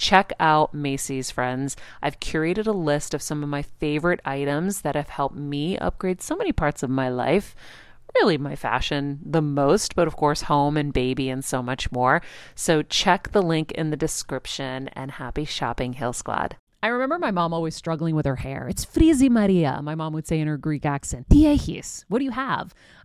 check out Macy's, friends. I've curated a list of some of my favorite items that have helped me upgrade so many parts of my life. Really, my fashion the most, but of course, home and baby and so much more. So, check the link in the description and happy shopping, Heal Squad. I remember my mom always struggling with her hair. It's frizzy Maria, my mom would say in her Greek accent. Diehis, what do you have?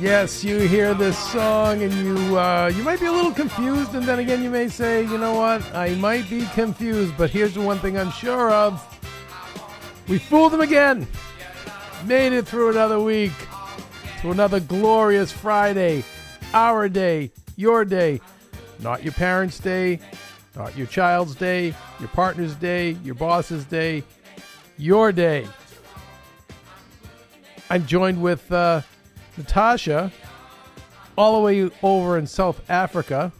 Yes, you hear this song and you uh, you might be a little confused, and then again you may say, you know what, I might be confused, but here's the one thing I'm sure of: we fooled them again. Made it through another week, to another glorious Friday, our day, your day, not your parents' day, not your child's day, your partner's day, your boss's day, your day. I'm joined with uh, Natasha, all the way over in South Africa.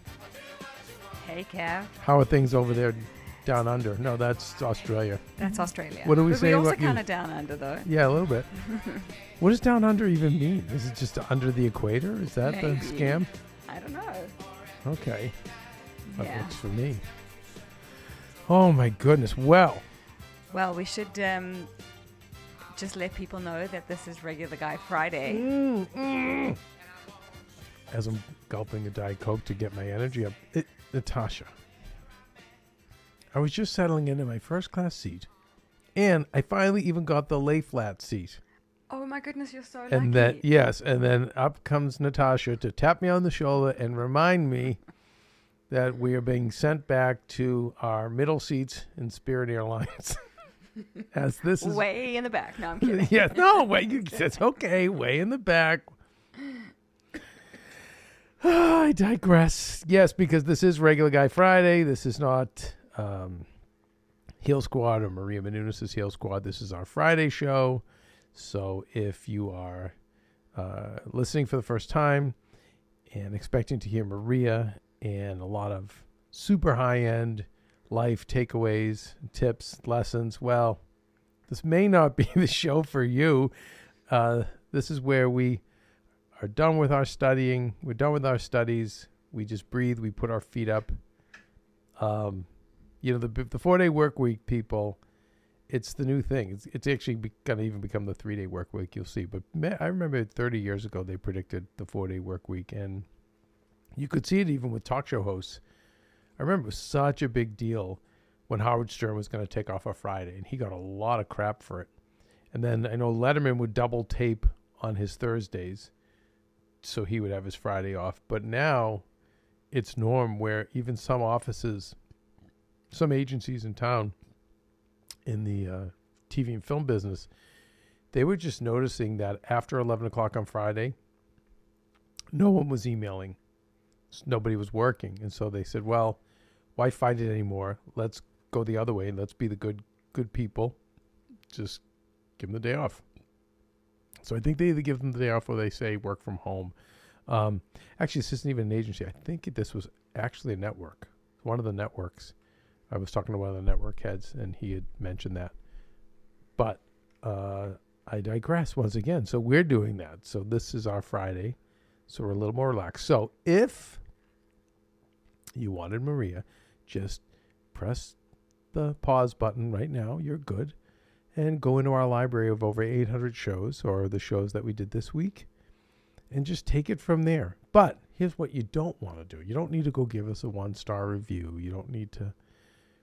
Hey, Kev. How are things over there down under? No, that's Australia. That's Australia. What do we but say we also kind of down under, though. Yeah, a little bit. what does down under even mean? Is it just under the equator? Is that the scam? I don't know. Okay, that Yeah. works for me. Oh my goodness. Well, Well, we should um, just let people know that this is Regular Guy Friday. Mm. as I'm gulping a Diet Coke to get my energy up, it, Natasha, I was just settling into my first class seat, and I finally even got the lay flat seat. Oh my goodness, you're so lucky! And then yes, and then up comes Natasha to tap me on the shoulder and remind me that we are being sent back to our middle seats in Spirit Airlines. As this is way in the back. No, I'm kidding. yeah, no, wait, you, it's okay, way in the back. I digress. Yes, because this is Regular Guy Friday. This is not um, Heal Squad or Maria Menounos' Heal Squad. This is our Friday show. So if you are uh, listening for the first time and expecting to hear Maria and a lot of super high end life takeaways, tips, lessons, well, this may not be the show for you. Uh, this is where we are done with our studying. We're done with our studies. We just breathe. We put our feet up. Um, you know, the the four day work week, people. it's the new thing. It's it's actually be, gonna even become the three day work week. You'll see. But ma- I remember 30 years ago they predicted the four day work week, and you could see it even with talk show hosts. I remember it was such a big deal when Howard Stern was going to take off a Friday, and he got a lot of crap for it. And then I know Letterman would double tape on his Thursdays, so he would have his Friday off. But now it's norm where even some offices, some agencies in town, in the uh, TV and film business, they were just noticing that after 11 o'clock on Friday, no one was emailing. Nobody was working. And so they said, well, why fight it anymore? Let's go the other way let's be the good good people. Just give them the day off. So I think they either give them the day off or they say work from home. Um, actually, this isn't even an agency. I think this was actually a network. One of the networks. I was talking to one of the network heads, and he had mentioned that. But uh, I digress once again. So we're doing that. So this is our Friday. So we're a little more relaxed. So if you wanted Maria, just press the pause button right now. You're good. And go into our library of over 800 shows or the shows that we did this week and just take it from there. But here's what you don't want to do you don't need to go give us a one star review. You don't need to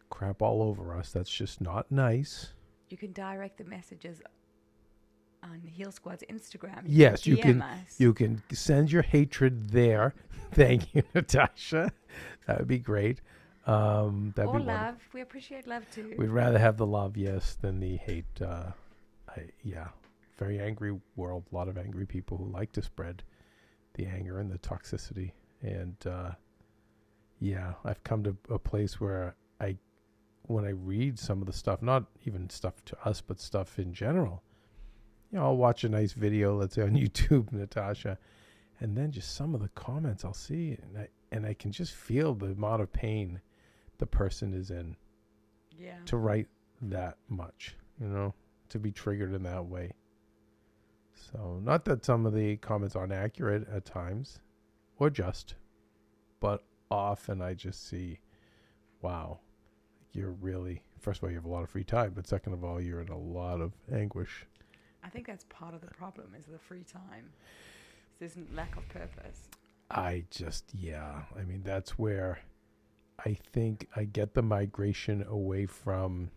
crap all over us. That's just not nice. You can direct the messages on Heal Squad's Instagram. Yes, you can- Us. You can send your hatred there. Thank you, Natasha. That would be great. Um, that'd or be wonderful. love. We appreciate love too. We'd rather have the love, yes, than the hate. Uh, I, yeah, very angry world. A lot of angry people who like to spread the anger and the toxicity. And uh, yeah, I've come to a place where I, when I read some of the stuff, not even stuff to us, but stuff in general. You know, I'll watch a nice video, let's say on YouTube, Natasha, and then just some of the comments I'll see, and I and I can just feel the amount of pain the person is in yeah. to write that much, you know, to be triggered in that way. So, not that some of the comments aren't accurate at times or just, but often I just see, wow, you're really, first of all, you have a lot of free time, but second of all, you're in a lot of anguish. I think that's part of the problem is the free time. This lack of purpose. I just, yeah, I mean, that's where I think I get the migration away from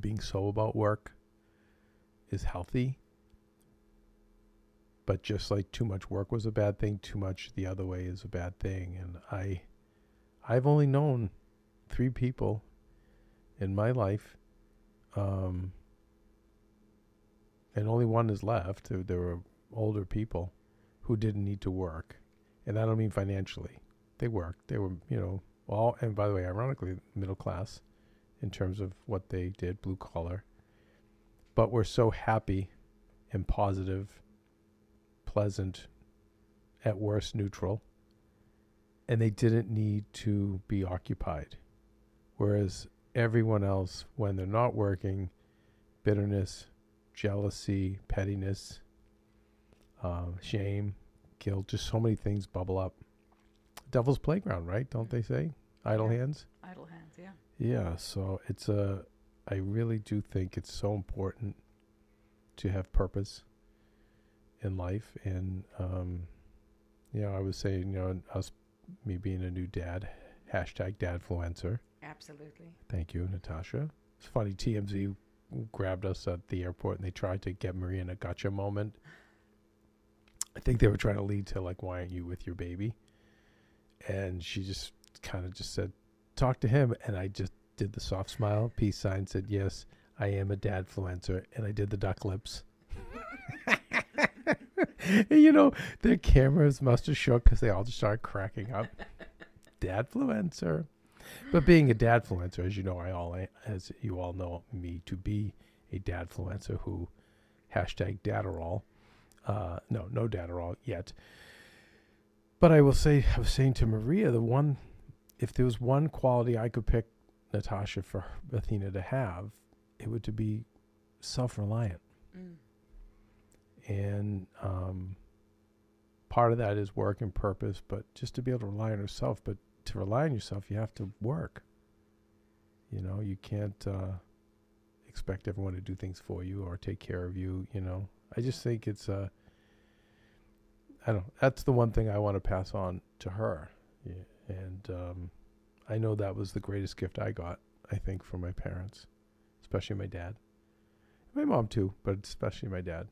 being so about work is healthy. But just like too much work was a bad thing, too much the other way is a bad thing. And I, I've only known three people in my life, um, and only one is left. There- were older people who didn't need to work, and I don't mean financially. They worked. They were, you know, all. And by the way, ironically, middle class, in terms of what they did, blue collar. But were so happy, and positive, pleasant, at worst neutral, and they didn't need to be occupied. Whereas everyone else, when they're not working, bitterness, jealousy, pettiness, um, shame, guilt, just so many things bubble up. Devil's playground, right? Don't they say? Idle Yeah. hands? Idle hands, yeah. Yeah, so it's a I really do think it's so important to have purpose in life and um you know, I was saying, you know, us me being a new dad, hashtag dadfluencer. Absolutely. Thank you, Natasha. It's funny, TMZ grabbed us at the airport and they tried to get Maria in a gotcha moment. I think they were trying to lead to like, why aren't you with your baby? And she just kind of just said, talk to him. And I just did the soft smile, peace sign, said, yes, I am a dad dadfluencer. And I did the duck lips. and you know, their cameras must have shook because they all just started cracking up. dadfluencer. But being a dadfluencer, as you know, I all as you all know me to be a dadfluencer who hashtag Dadarol. Uh, no, no Dadarol yet. But I will say, I was saying to Maria, the one, if there was one quality I could pick Natasha for Athena to have, it would to be self-reliant, Mm. and um, part of that is work and purpose. But just to be able to rely on herself, but to rely on yourself, you have to work. You know, you can't. Uh, expect everyone to do things for you or take care of you. You know, I just think it's uh, I don't. know. That's the one thing I want to pass on to her, yeah. and um, I know that was the greatest gift I got. I think from my parents, especially my dad, my mom too, but especially my dad.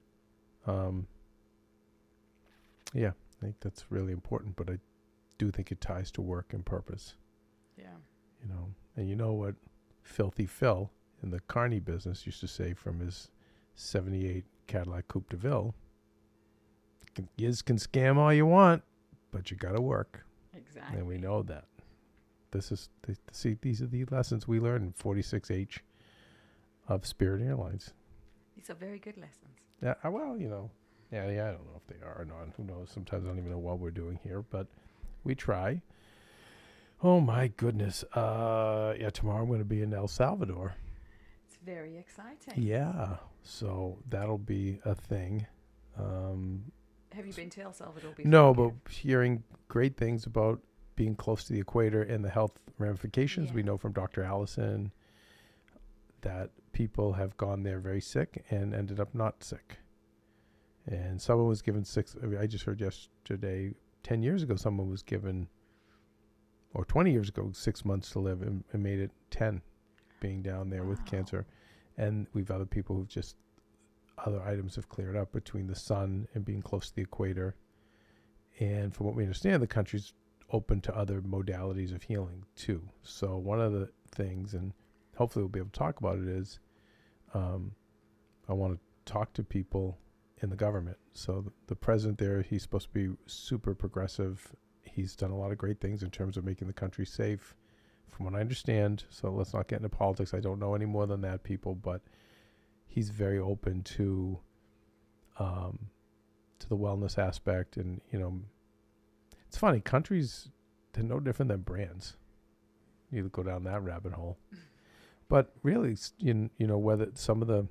Um, yeah, I think that's really important, but I do think it ties to work and purpose Yeah. you know. And you know what Filthy Phil in the Carney business used to say from his 78 Cadillac Coupe de Ville, "Can- Yiz can scam all you want, but you got to work. Exactly. And we know that. This is, th- see, these are the lessons we learned in 46H of Spirit Airlines. These are very good lessons. Yeah, uh, well, you know, yeah, yeah, I don't know if they are or not. Who knows? Sometimes I don't even know what we're doing here, but we try. Oh my goodness. Uh yeah, tomorrow I'm going to be in El Salvador. It's very exciting. Yeah. So that'll be a thing. Um Have you been to El Salvador before? no, but hearing great things about being close to the equator and the health ramifications. We know from Dr. Allison that people have gone there very sick and ended up not sick. And someone was given six. I mean, I just heard yesterday, 10 years ago, someone was given, or 20 years ago, six months to live and, and made it 10 being down there with cancer. And we've other people who've just, other items have cleared up between the sun and being close to the equator. And from what we understand, the country's open to other modalities of healing too. So one of the things, and hopefully we'll be able to talk about it, is um, I want to talk to people in the government. So the, the president there, he's supposed to be super progressive. He's done a lot of great things in terms of making the country safe, from what I understand. So let's not get into politics. I don't know any more than that, people, but he's very open to um, to the wellness aspect, and you know, it's funny. Countries they're no different than brands. You go down that rabbit hole, but really, you, you know, whether some of the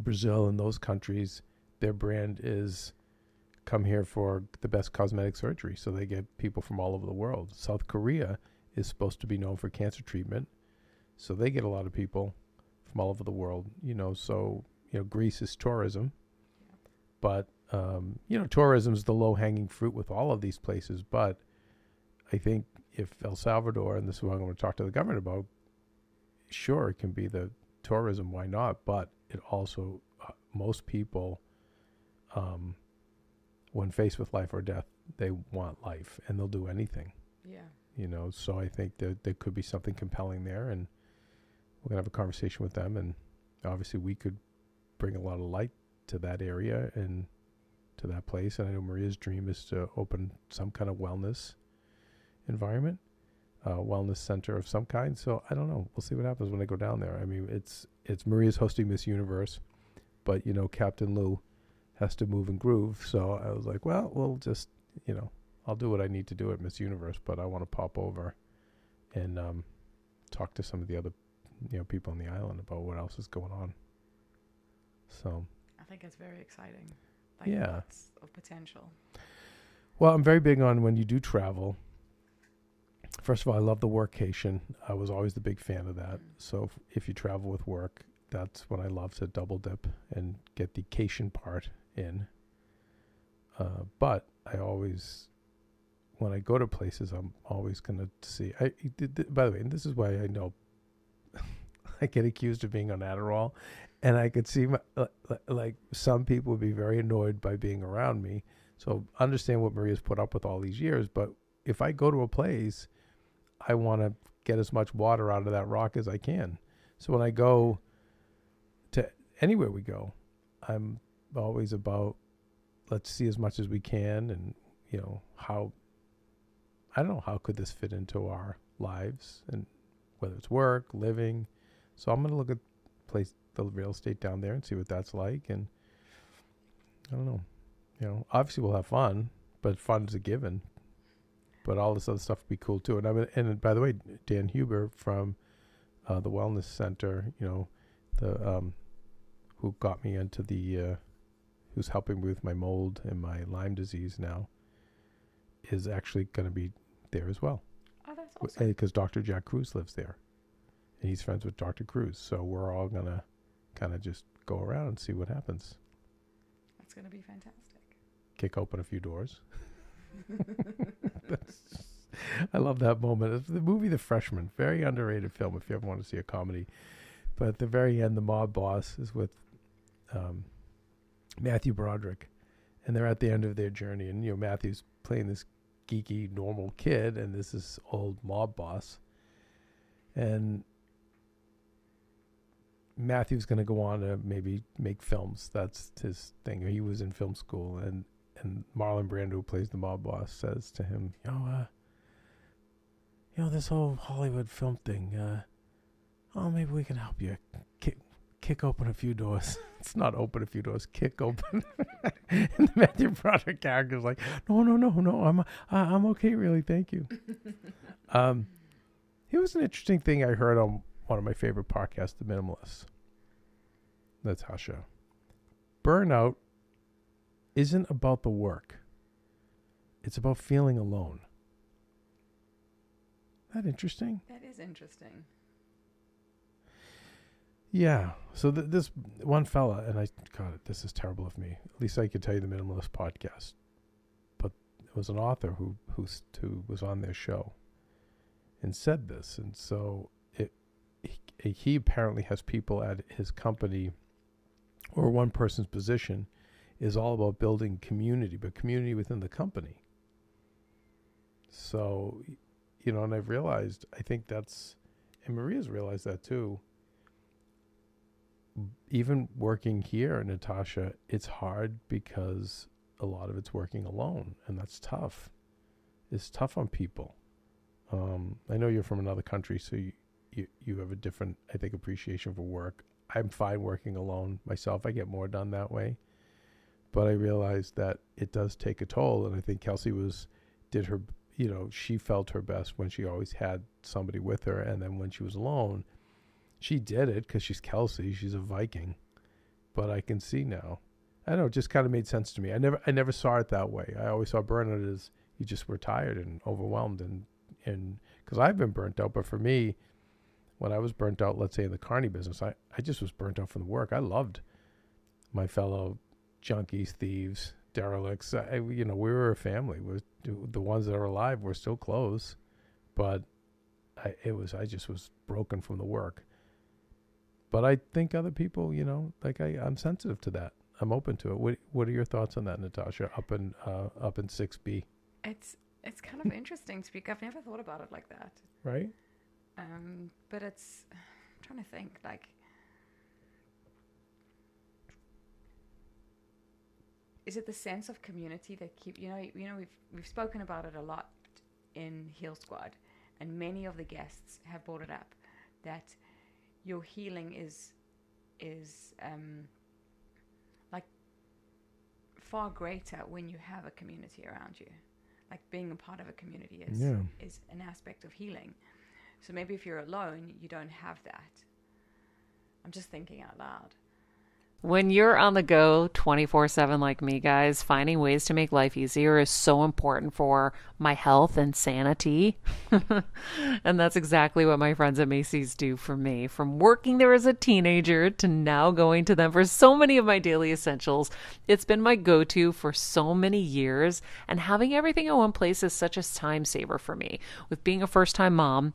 Brazil and those countries, their brand is come here for the best cosmetic surgery. So they get people from all over the world. South Korea is supposed to be known for cancer treatment. So they get a lot of people from all over the world, you know. So, you know, Greece is tourism. But, um, you know, tourism is the low hanging fruit with all of these places. But I think if El Salvador, and this is what I'm going to talk to the government about, sure, it can be the tourism, why not? But it also, uh, most people, um, when faced with life or death, they want life and they'll do anything, Yeah. you know. So I think that there could be something compelling there, and we're gonna have a conversation with them, and obviously we could bring a lot of light to that area and to that place. And I know Maria's dream is to open some kind of wellness environment, uh, wellness center of some kind. So I don't know. We'll see what happens when I go down there. I mean, it's it's Maria's hosting Miss Universe, but you know, Captain Lou has to move and groove. So I was like, well, we'll just you know, I'll do what I need to do at Miss Universe, but I want to pop over and um, talk to some of the other you know people on the island about what else is going on. So I think it's very exciting. Like Yeah. lots of potential. Well, I'm very big on when you do travel. First of all, I love the workcation. I was always the big fan of that. So if, if you travel with work, that's when I love to double dip and get the cation part in. Uh, but I always, when I go to places, I'm always going to see. I th- th- by the way, and this is why I know I get accused of being on Adderall, and I could see my, like some people would be very annoyed by being around me. So understand what Maria's put up with all these years. But if I go to a place, I want to get as much water out of that rock as I can. So when I go to anywhere we go, I'm always about let's see as much as we can and you know how I don't know how could this fit into our lives and whether it's work, living. So I'm going to look at place the real estate down there and see what that's like and I don't know. You know, obviously we'll have fun, but fun's a given. But all this other stuff would be cool too. And I mean, and by the way, Dan Huber from uh, the Wellness Center, you know, the um, who got me into the, uh, who's helping me with my mold and my Lyme disease now, is actually going to be there as well Oh, that's awesome. because Dr. Jack Kruse lives there, and he's friends with Dr. Kruse. So we're all gonna kind of just go around and see what happens. That's going to be fantastic. Kick open a few doors. I love that moment. It's the movie The Freshman, very underrated film if you ever want to see a comedy. But at the very end, the mob boss is with um, Matthew Broderick, and they're at the end of their journey. And you know, Matthew's playing this geeky normal kid, and this is old mob boss. And Matthew's going to go on to maybe make films. That's his thing. He was in film school, and and Marlon Brando, who plays the mob boss, says to him, "You know, uh, you know this whole Hollywood film thing. Uh, oh, maybe we can help you kick kick open a few doors. it's not open a few doors, kick open." and the Matthew Broderick character's like, "No, no, no, no. I'm uh, I'm okay, really. Thank you." um, it was an interesting thing I heard on one of my favorite podcasts, The Minimalists. Natasha. Burnout isn't about the work. It's about feeling alone. That interesting? That is interesting. Yeah. So th- this one fella, and I, God, this is terrible of me. At least I could tell you the Minimalist podcast. But it was an author who who who was on their show, and said this, and so he, he apparently has people at his company, or one person's position, is all about building community, but community within the company. So, you know, and I've realized, I think that's, and Maria's realized that too even working here, Natasha, it's hard because a lot of it's working alone, and that's tough. It's tough on people. Um, I know you're from another country, so you, you you have a different, I think, appreciation for work. I'm fine working alone myself. I get more done that way, but I realize that it does take a toll, and I think Kelsey was did her, you know, she felt her best when she always had somebody with her, and then when she was alone she did it because she's Kelsey. She's a Viking. But I can see now. I know. It just kind of made sense to me. I never, I never saw it that way. I always saw burnout as you just were tired and overwhelmed, and and because I've been burnt out. But for me, when I was burnt out, let's say in the carny business, I I just was burnt out from the work. I loved my fellow junkies, thieves, derelicts. I, you know, we were a family. We're, the ones that are alive were still close, but I it was I just was broken from the work but I think other people, you know, like I, I'm sensitive to that. I'm open to it. What What are your thoughts on that, Natasha? Up in uh, up in six B, It's it's kind of interesting to speak. I've never thought about it like that. right? Um, but it's I'm trying to think like is it the sense of community that keep you know you know we've we've spoken about it a lot in Heal Squad and many of the guests have brought it up that your healing is is um like far greater when you have a community around you like being a part of a community is Yeah. is an aspect of healing so maybe if you're alone, you don't have that. I'm just thinking out loud. When you're on the go 24 7 like me, guys, finding ways to make life easier is so important for my health and sanity. and that's exactly what my friends at Macy's do for me. From working there as a teenager to now going to them for so many of my daily essentials, it's been my go to for so many years. And having everything in one place is such a time saver for me. With being a first time mom,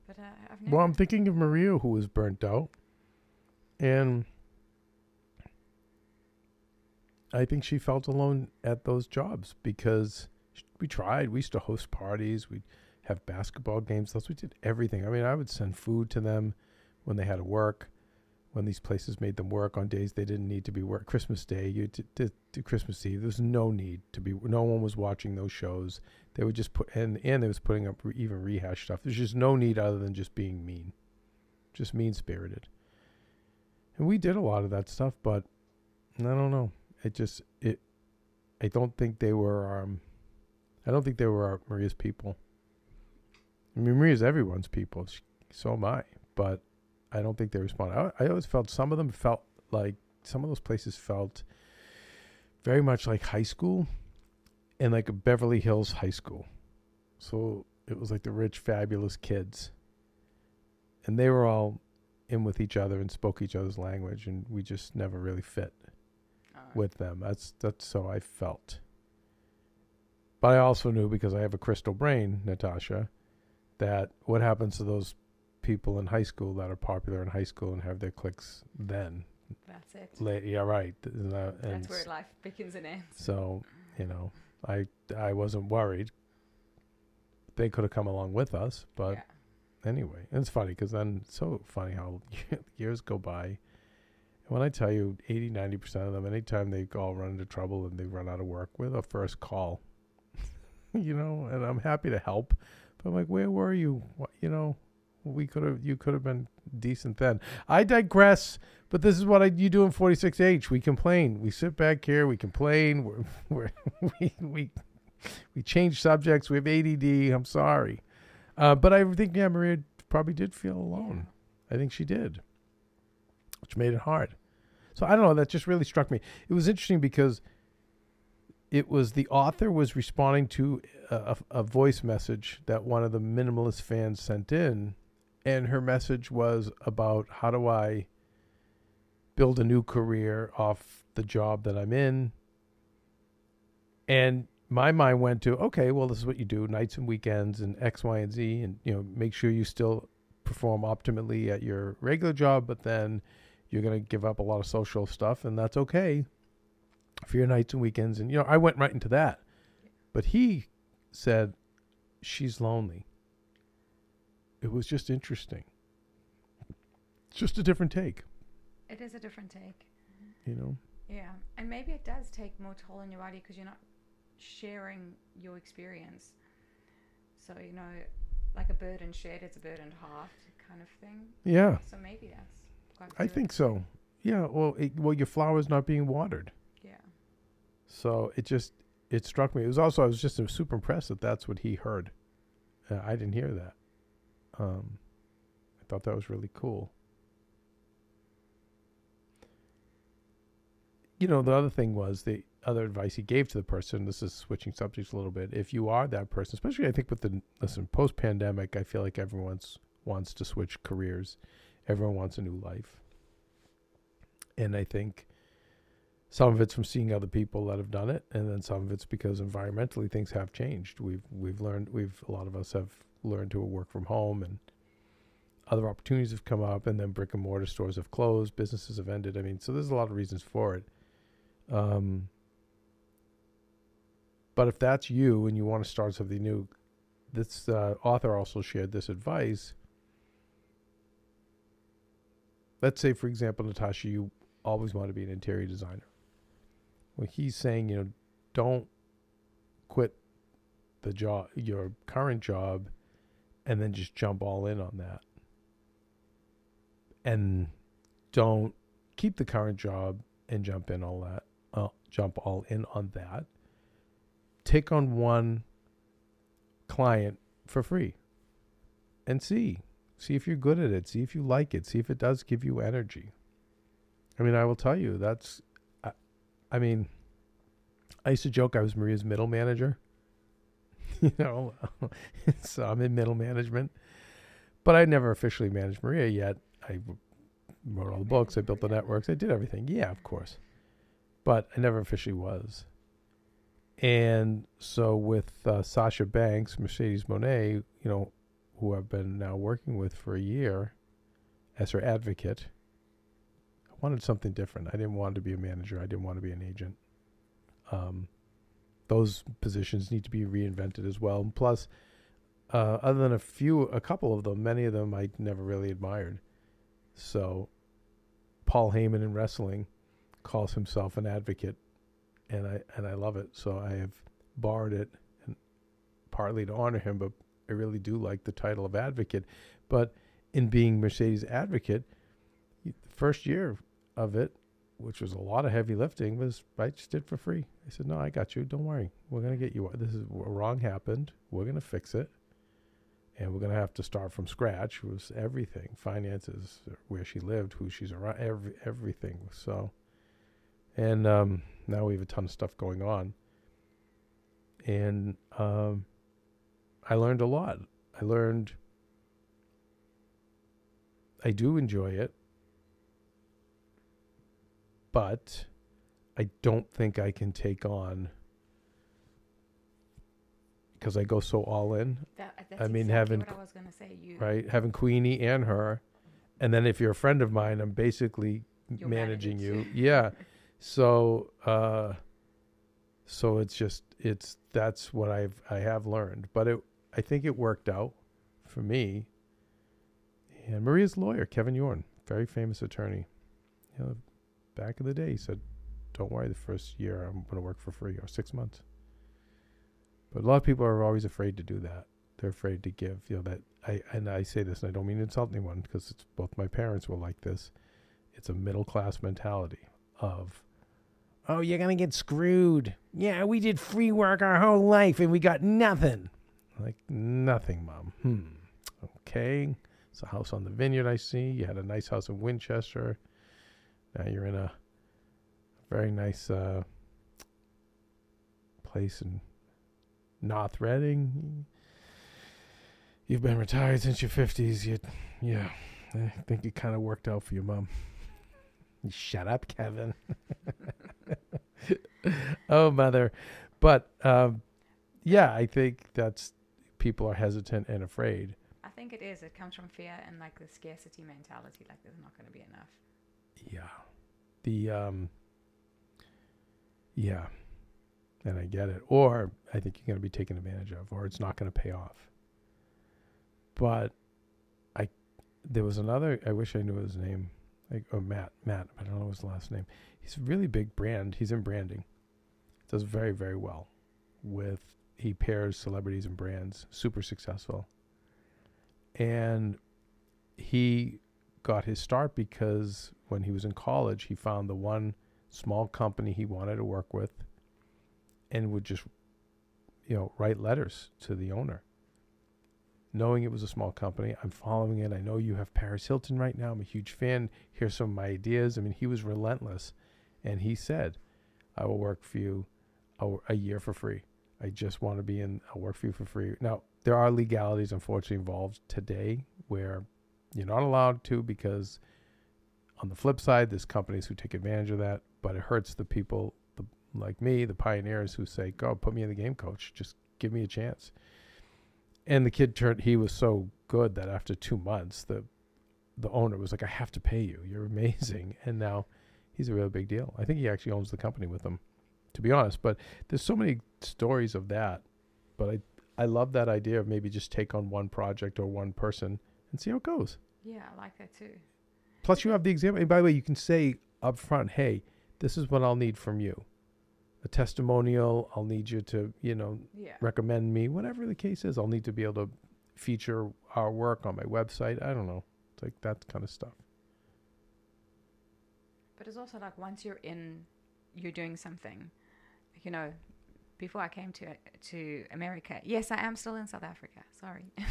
But uh, I've never. Well, I'm thinking of Maria who was burnt out. And I think she felt alone at those jobs because we tried. We used to host parties. We'd have basketball games. Those we did everything. I mean, I would send food to them when they had to work. When these places made them work on days they didn't need to be work. Christmas Day, you did, did, did Christmas Eve. There was no need to be. No one was watching those shows. They would just put and and they was putting up re, even rehash stuff. There's just no need other than just being mean, just mean spirited. And we did a lot of that stuff, but I don't know. It just it. I don't think they were. Um, I don't think they were Maria's people. I mean, Maria's everyone's people. She, so am I. But I don't think they responded. I, I always felt some of them felt like some of those places felt very much like high school and like a Beverly Hills high school. So it was like the rich, fabulous kids. And they were all in with each other and spoke each other's language, and we just never really fit Alright. with them. That's that's so I felt. But I also knew because I have a crystal brain, Natasha, that what happens to those people in high school that are popular in high school and have their cliques then. That's it. Late, yeah, right. And That's where life begins and ends. so, you know, I I wasn't worried. They could have come along with us, but yeah. anyway, it's funny because then so funny how years go by. And when I tell you 80, 90% of them, anytime they all run into trouble and they run out of work, we're the first call. you know, and I'm happy to help. But I'm like, where were you? What, you know, we could have, you could have been decent then. I digress, but this is what I, you do in 46H. We complain. We sit back here, we complain. We're, we're, we, we, we change subjects. We have ADD. I'm sorry. Uh, but I think, yeah, Maria probably did feel alone. I think she did, which made it hard. So I don't know. That just really struck me. It was interesting because it was the author was responding to a, a, a voice message that one of the minimalist fans sent in, and her message was about how do I build a new career off the job that I'm in. And my mind went to okay, well, this is what you do nights and weekends and X, Y, and Z, and you know, make sure you still perform optimally at your regular job, but then you're going to give up a lot of social stuff, and that's okay for your nights and weekends. And you know, I went right into that, but he said she's lonely. It was just interesting. It's just a different take, It is a different take. you know. Yeah, and maybe it does take more toll on your body because you're not sharing your experience. So you know, like a burden shared, it's a burden halved kind of thing. Yeah, So maybe that's. I think so. Yeah, well, it, well, your flower's not being watered. Yeah. So it just it struck me. It was also I was just super impressed that that's what he heard. Uh, I didn't hear that. Um, I thought that was really cool. You know, the other thing was the other advice he gave to the person. This is switching subjects a little bit. If you are that person, especially I think with the listen post pandemic, I feel like everyone's wants to switch careers. Everyone wants a new life. And I think some of it's from seeing other people that have done it, and then some of it's because environmentally things have changed. We've we've learned we've a lot of us have learned to work from home, and other opportunities have come up, and then brick and mortar stores have closed, businesses have ended. I mean, so there's a lot of reasons for it. Um, but if that's you and you want to start something new, this uh, author also shared this advice let's say for example natasha you always want to be an interior designer well he's saying you know don't quit the job your current job and then just jump all in on that and don't keep the current job and jump in all that uh, jump all in on that take on one client for free and see See if you're good at it. See if you like it. See if it does give you energy. I mean, I will tell you that's. I, I mean, I used to joke I was Maria's middle manager. you know, so I'm in middle management, but I never officially managed Maria yet. I wrote all the books. I built the networks. I did everything. Yeah, of course, but I never officially was. And so with uh, Sasha Banks, Mercedes Moné, you know, who I've been now working with for a year as her advocate. I wanted something different. I didn't want to be a manager. I didn't want to be an agent. Um, those positions need to be reinvented as well. And plus, uh, other than a few, a couple of them, many of them I never really admired. So, Paul Heyman in wrestling calls himself an advocate, and I and I love it. So I have borrowed it, and partly to honor him, but I really do like the title of advocate. But in being Mercedes advocate, the first year of it, which was a lot of heavy lifting, was I just did for free. I said, "No, I got you. Don't worry. We're gonna get you. This is wrong happened. We're gonna fix it, and we're gonna have to start from scratch. It was everything, finances, where she lived, who she's around, every everything. So, and um, now we have a ton of stuff going on, and um, I learned a lot. I learned I do enjoy it, but I don't think I can take on because I go so all in, That, that's I mean, exactly having what I was gonna say. You right? Having Queenie and her, and then if you're a friend of mine, I'm basically managing managing. you. Yeah. So, uh, so it's just it's that's what I've I have learned, but it I think it worked out for me. And Maria's lawyer, Kevin Yorn, very famous attorney. You know, back in the day, he said, "Don't worry, the first year I'm going to work for free, or six months." But a lot of people are always afraid to do that. They're afraid to give. You know that I and I say this, and I don't mean to insult anyone because it's both my parents were like this. It's a middle class mentality of, "Oh, you're gonna get screwed." Yeah, we did free work our whole life and we got nothing. Like nothing, mom. Hmm. Okay. It's a house on the vineyard. I see. You had a nice house in Winchester. Now you're in a very nice uh, place in North Reading. You've been retired since your fifties. You, yeah. I think it kind of worked out for your mom. Shut up, Kevin. oh, mother. But um, yeah, I think that's people are hesitant and afraid. I think it is. It comes from fear and like the scarcity mentality. Like there's not going to be enough. Yeah. The um yeah. And I get it. Or I think you're going to be taken advantage of or it's not going to pay off. But I there was another I wish I knew his name. Like oh Matt, Matt, I don't know his last name. He's a really big brand. He's in branding. Does very very well with he pairs celebrities and brands, super successful. And he got his start because when he was in college, he found the one small company he wanted to work with, and would just, you know, write letters to the owner. Knowing it was a small company, I'm following it. I know you have Paris Hilton right now. I'm a huge fan. Here's some of my ideas. I mean, he was relentless, and he said, "I will work for you a, a year for free. I just want to be in. I'll work for you for free." Now, there are legalities, unfortunately, involved today where you're not allowed to because on the flip side, there's companies who take advantage of that, but it hurts the people the, like me, the pioneers who say, "Go, put me in the game, coach. Just give me a chance." And the kid turned. He was so good that after two months, the the owner was like, "I have to pay you. You're amazing." And now he's a really big deal. I think he actually owns the company with them, to be honest. But there's so many stories of that. But I I love that idea of maybe just take on one project or one person and see how it goes. Yeah, I like that too. Plus, you have the example. And by the way, you can say up front, "Hey, this is what I'll need from you: a testimonial. I'll need you to, you know, Yeah. recommend me, whatever the case is. I'll need to be able to feature our work on my website. I don't know, it's like that kind of stuff. But it's also like once you're in, you're doing something. You know, before I came to to America, yes, I am still in South Africa. Sorry,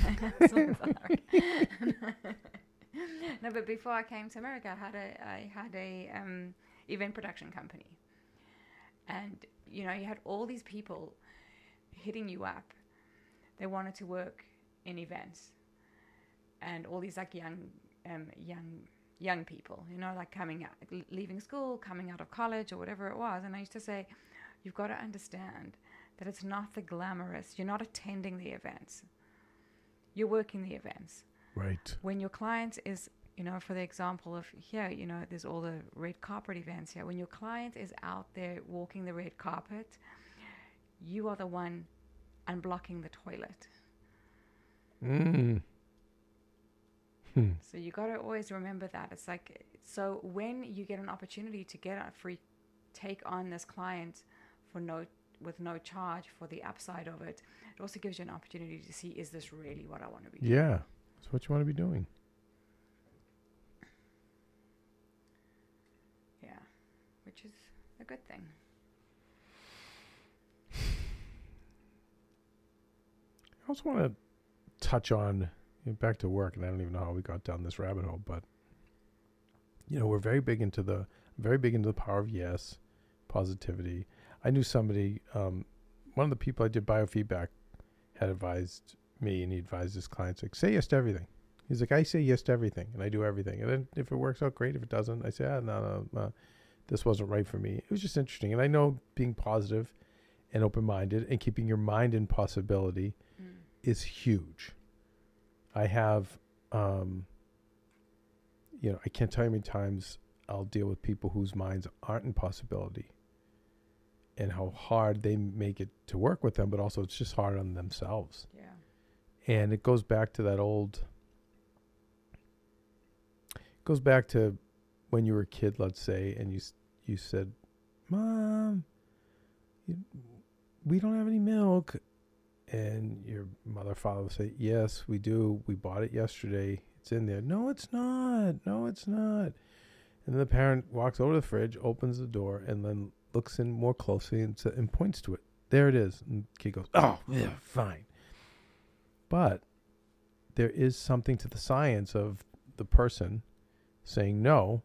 No, but before I came to America, I had a I had a um, event production company, and you know, you had all these people hitting you up. They wanted to work in events, and all these like young um, young young people, you know, like coming out, leaving school, coming out of college or whatever it was. And I used to say, you've got to understand that it's not the glamorous, you're not attending the events, you're working the events. Right. When your client is, you know, for the example of here, you know, there's all the red carpet events here. When your client is out there walking the red carpet, you are the one unblocking the toilet. Mm. Hmm. So you got to always remember that. It's like so when you get an opportunity to get a free take on this client for no with no charge for the upside of it, it also gives you an opportunity to see is this really what I want to be doing? That's what you want to be doing. Yeah. Which is a good thing. I also want to touch on you know, back to work, and I don't even know how we got down this rabbit hole, but you know, we're very big into the very big into the power of yes, positivity. I knew somebody, um, one of the people I did biofeedback had advised me, and he advises his clients like, say yes to everything. He's like, I say yes to everything, and I do everything, and then if it works out, great. If it doesn't, I say, ah, no, no, uh, this wasn't right for me. It was just interesting, and I know being positive and open-minded and keeping your mind in possibility Mm. is huge. I have, um, you know, I can't tell you how many times I'll deal with people whose minds aren't in possibility and how hard they make it to work with them, but also it's just hard on themselves. Yeah. And it goes back to that old, goes back to when you were a kid, let's say, and you, you said, Mom, you, we don't have any milk. And your mother father will say yes we do. We bought it yesterday. It's in there. No it's not. No it's not. And the parent walks over to the fridge opens the door and then looks in more closely and, and points to it. There it is. And kid goes oh yeah fine but there is something to the science of the person saying no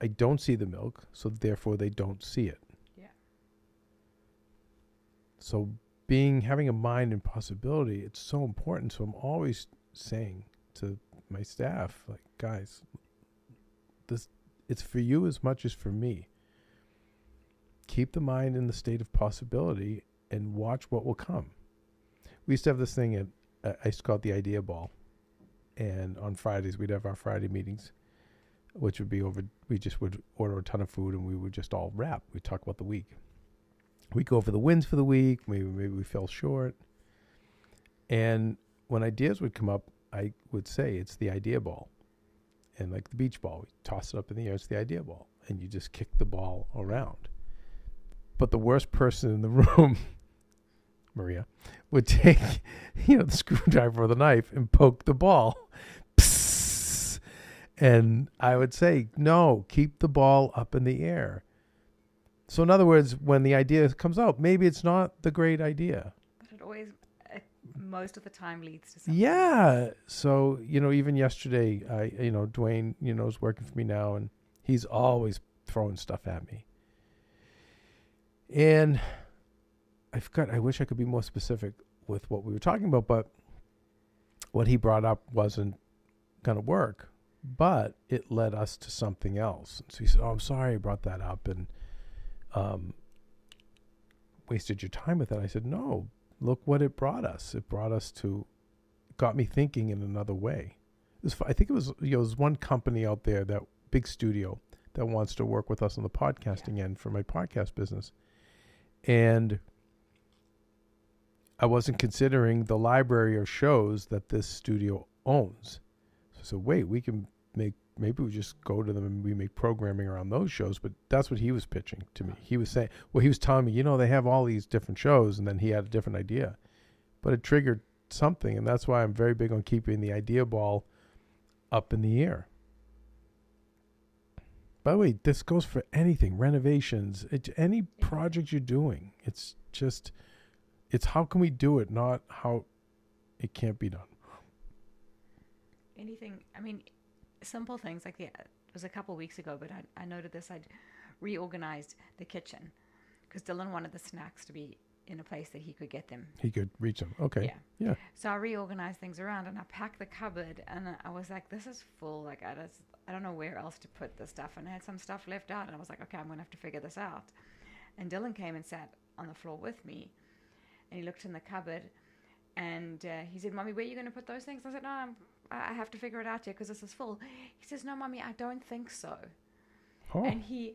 i don't see the milk so therefore they don't see it. Yeah. so being having a mind and possibility it's so important. So i'm always saying to my staff like guys this it's for you as much as for me. Keep the mind in the state of possibility and watch what will come. We used to have this thing at uh, i used to call it the idea ball and on fridays we'd have our friday meetings which would be over we just would order a ton of food and we would just all rap we'd talk about the week We'd go over the wins for the week. Maybe maybe we fell short. And when ideas would come up, I would say it's the idea ball, and like the beach ball, we toss it up in the air. It's the idea ball, and you just kick the ball around. But the worst person in the room, Maria, would take you know the screwdriver or the knife and poke the ball. Psst. And I would say, no, keep the ball up in the air. So in other words, when the idea comes out, maybe it's not the great idea. But it always, it, most of the time, leads to something. Yeah. So, you know, even yesterday, I, you know, Dwayne, you know, is working for me now and he's always throwing stuff at me. And I forgot, I wish I could be more specific with what we were talking about, but what he brought up wasn't going to work, but it led us to something else. So he said, Oh, I'm sorry I brought that up and um, wasted your time with that. I said, No, look what it brought us. It brought us to, got me thinking in another way. Was, I think it was, you know, there's one company out there, that big studio, that wants to work with us on the podcasting end for my podcast business. And I wasn't considering the library of shows that this studio owns. So I said, wait, we can make maybe we just go to them and we make programming around those shows. But that's what he was pitching to me. He was saying, well, he was telling me, you know, they have all these different shows, and then he had a different idea. But it triggered something, and that's why I'm very big on keeping the idea ball up in the air. By the way, this goes for anything, renovations, it, any project you're doing. It's just, it's how can we do it, not how it can't be done. anything i mean simple things like the, it was a couple weeks ago but I, I noted this i'd reorganized the kitchen because dylan wanted the snacks to be in a place that he could get them He could reach them. Okay. Yeah. Yeah. so i reorganized things around and i packed the cupboard and i was like this is full like i just i don't know where else to put the stuff and i had some stuff left out and i was like okay i'm gonna have to figure this out and dylan came and sat on the floor with me and he looked in the cupboard and uh, he said mommy where are you going to put those things i said no I'm, i I have to figure it out yet because this is full he says no mommy i don't think so Oh, and he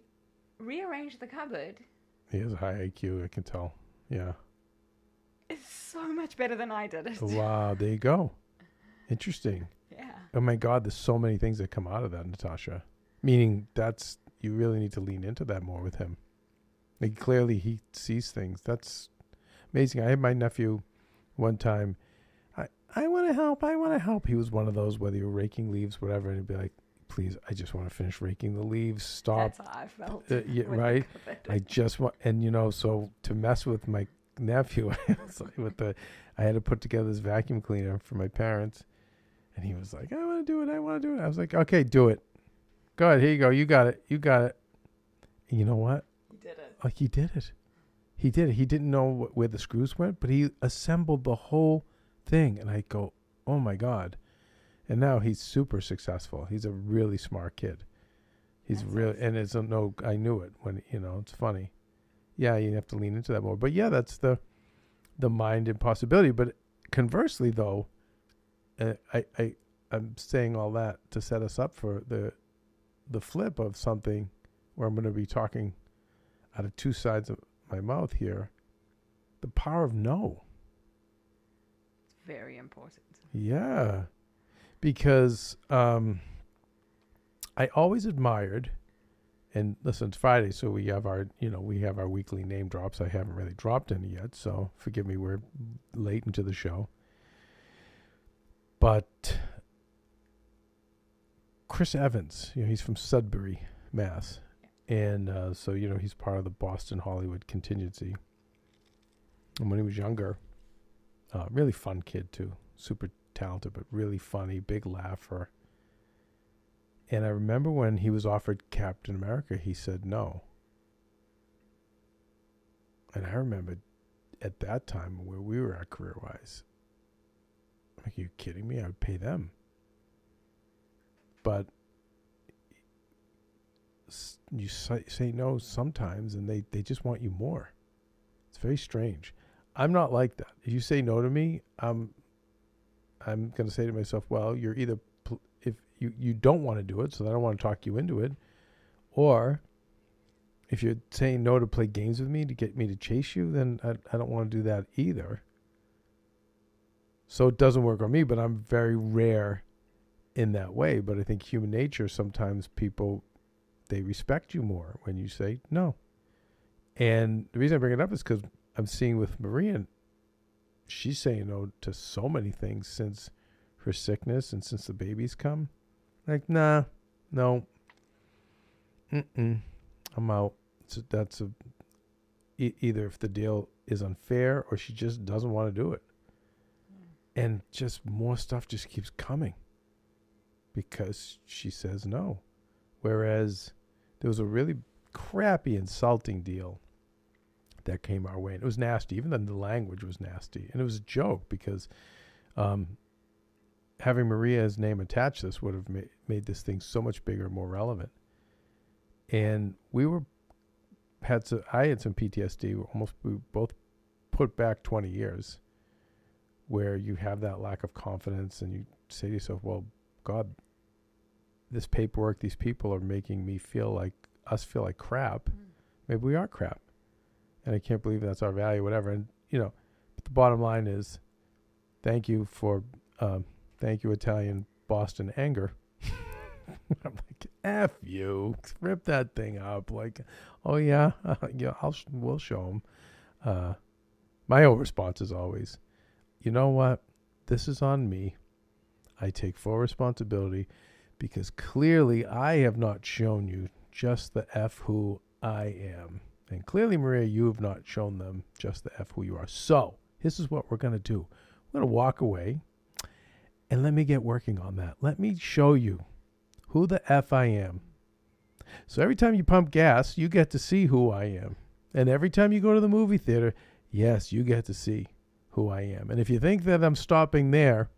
rearranged the cupboard he has a high IQ. I can tell. Yeah. it's so much better than i did it Wow. There you go. Interesting. yeah Oh my God. There's so many things that come out of that, Natasha. Meaning that's you really need to lean into that more with him. Like clearly he sees things. That's amazing. I had my nephew one time. I I want to help. I want to help. He was one of those whether you're raking leaves, whatever, and he'd be like, "Please, I just want to finish raking the leaves. Stop." that's how i felt Uh, yeah, right. I just want, and you know, so to mess with my nephew, with the, I had to put together this vacuum cleaner for my parents, and he was like, "I want to do it. I want to do it." I was like, "Okay, do it. Go ahead. Here you go. You got it. You got it." And you know what? he did it Like he did it. He did. He didn't know wh- where the screws went, but he assembled the whole thing, and I go, "Oh my god!" And now he's super successful. He's a really smart kid. He's That's really, awesome. and it's a no. I knew it when you know. It's funny. Yeah, you have to lean into that more. But yeah, that's the the mind and possibility. But conversely, though, uh, I I I'm saying all that to set us up for the the flip of something where I'm going to be talking out of two sides of my mouth here. The power of no. it's very important Yeah. Because um I always admired and listen, it's Friday, so we have our you know, we have our weekly name drops. I haven't really dropped any yet, so forgive me, we're late into the show. But Chris Evans, you know, he's from Sudbury, Mass. And uh, so, you know, he's part of the Boston Hollywood contingency. And when he was younger, uh, really fun kid too, super talented, but really funny, big laugher. And I remember when he was offered Captain America, he said no. And I remember at that time where we were at career wise, like, are you kidding me? I would pay them. But you say, no sometimes, and they, they just want you more. It's very strange. I'm not like that. If you say no to me, I'm I'm going to say to myself, well, you're either pl- if you you don't want to do it, so I don't want to talk you into it, or if you're saying no to play games with me to get me to chase you, then I, I don't want to do that either. So it doesn't work on me, but I'm very rare in that way. But I think human nature sometimes people they respect you more when you say no. And the reason I bring it up is because I'm seeing with Maria, she's saying no to so many things since her sickness and since the baby's come. Like, nah, no, mm-mm, I'm out. So that's a e- either if the deal is unfair or she just doesn't want to do it. And just more stuff just keeps coming because she says no. Whereas there was a really crappy, insulting deal that came our way. And it was nasty. Even then, the language was nasty. And it was a joke because um, having Maria's name attached to this would have ma- made this thing so much bigger and more relevant. And we were had some, I had some PTSD. Almost we both put back 20 years where you have that lack of confidence and you say to yourself, well, God, this paperwork, these people are making me feel like us feel like crap. Maybe we are crap. And I can't believe that's our value, whatever. And, you know, but the bottom line is thank you for, um, thank you, Italian Boston anger. I'm like, F you, rip that thing up. Like, oh, yeah, uh, yeah, I'll, sh- we'll show them. Uh, my own response is always, you know what? This is on me. I take full responsibility because clearly I have not shown you just the F who I am. And clearly, Maria, you have not shown them just the F who you are. So, this is what we're going to do. We're going to walk away and let me get working on that. Let me show you who the F I am. So, every time you pump gas, you get to see who I am. And every time you go to the movie theater, yes, you get to see who I am. And if you think that I'm stopping there,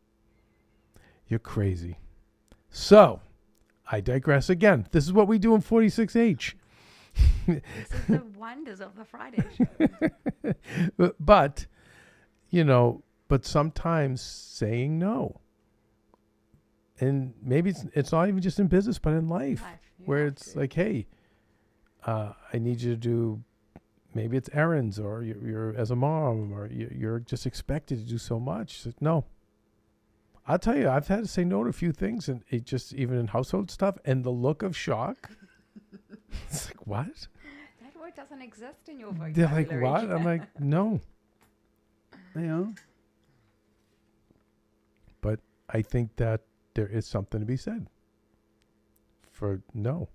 you're crazy. So, I digress again. This is what we do in 46H. This is the wonders of the Friday show. but, but, you know, but sometimes saying no. And maybe it's it's not even just in business, but in life, Life, where it's to. like, hey, uh, I need you to do. Maybe it's errands, or you're, you're as a mom, or you- you're just expected to do so much. Like, no, I'll tell you, I've had to say no to a few things, and it just even in household stuff, and the look of shock. it's like what? that word doesn't exist in your vocabulary. They're like, what? I'm like, no. You know? But I think that there is something to be said for no.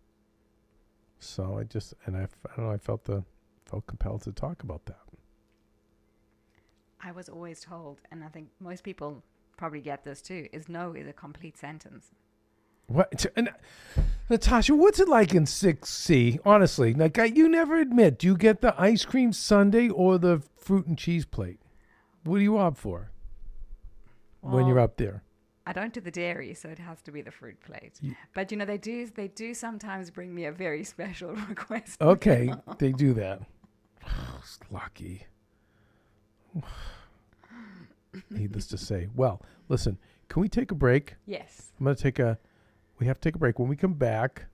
So I just, and I, f- I don't know, I felt the, felt compelled to talk about that. I was always told, and I think most people probably get this too, is no is a complete sentence. What? And, Natasha, what's it like in 6C? Honestly, like I, you never admit, do you get the ice cream sundae or the fruit and cheese plate? What do you opt for when you're up there? I don't do the dairy, so it has to be the fruit plate. But you know, they do they do sometimes bring me a very special request. Okay, they do that. It's lucky. Needless to say. Well, listen, can we take a break? Yes. I'm going to take a. We have to take a break. When we come back,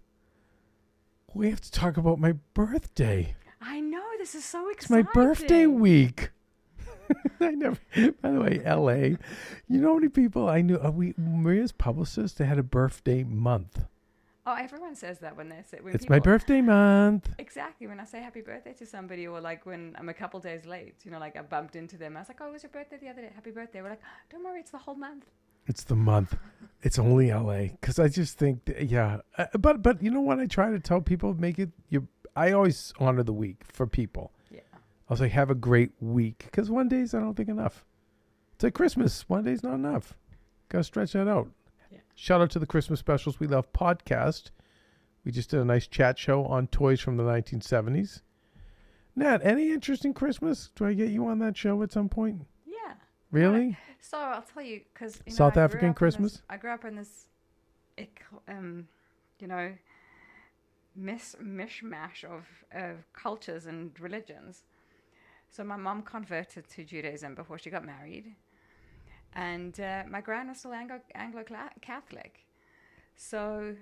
we have to talk about my birthday. I know this is so exciting. It's my birthday week. I never. By the way, L.A. You know how many people I knew? Uh, we Maria's publicist. They had a birthday month. Oh, everyone says that when they say when It's my birthday month. Exactly. When I say happy birthday to somebody, or like when I'm a couple days late, you know, like I bumped into them. I was like, "Oh, it was your birthday the other day. Happy birthday." We're like, "Don't worry, it's the whole month." It's the month. It's only LA because I just think, that, yeah. Uh, but but you know what? I try to tell people make it. You. I always honor the week for people. Yeah. I was like, have a great week because one day's I don't think enough. It's like Christmas. One day's not enough. Got to stretch that out. Shout out to the Christmas specials we love podcast. We just did a nice chat show on toys from the 1970s. Nat, any interest in Christmas? Do I get you on that show at some point? Yeah. Really? So I'll tell you because you know, South African in this- Christmas? I grew up in this, um, you know, mis- mishmash of of cultures and religions. So my mom converted to Judaism before she got married, and uh, my grand was still Anglo Anglo Catholic. So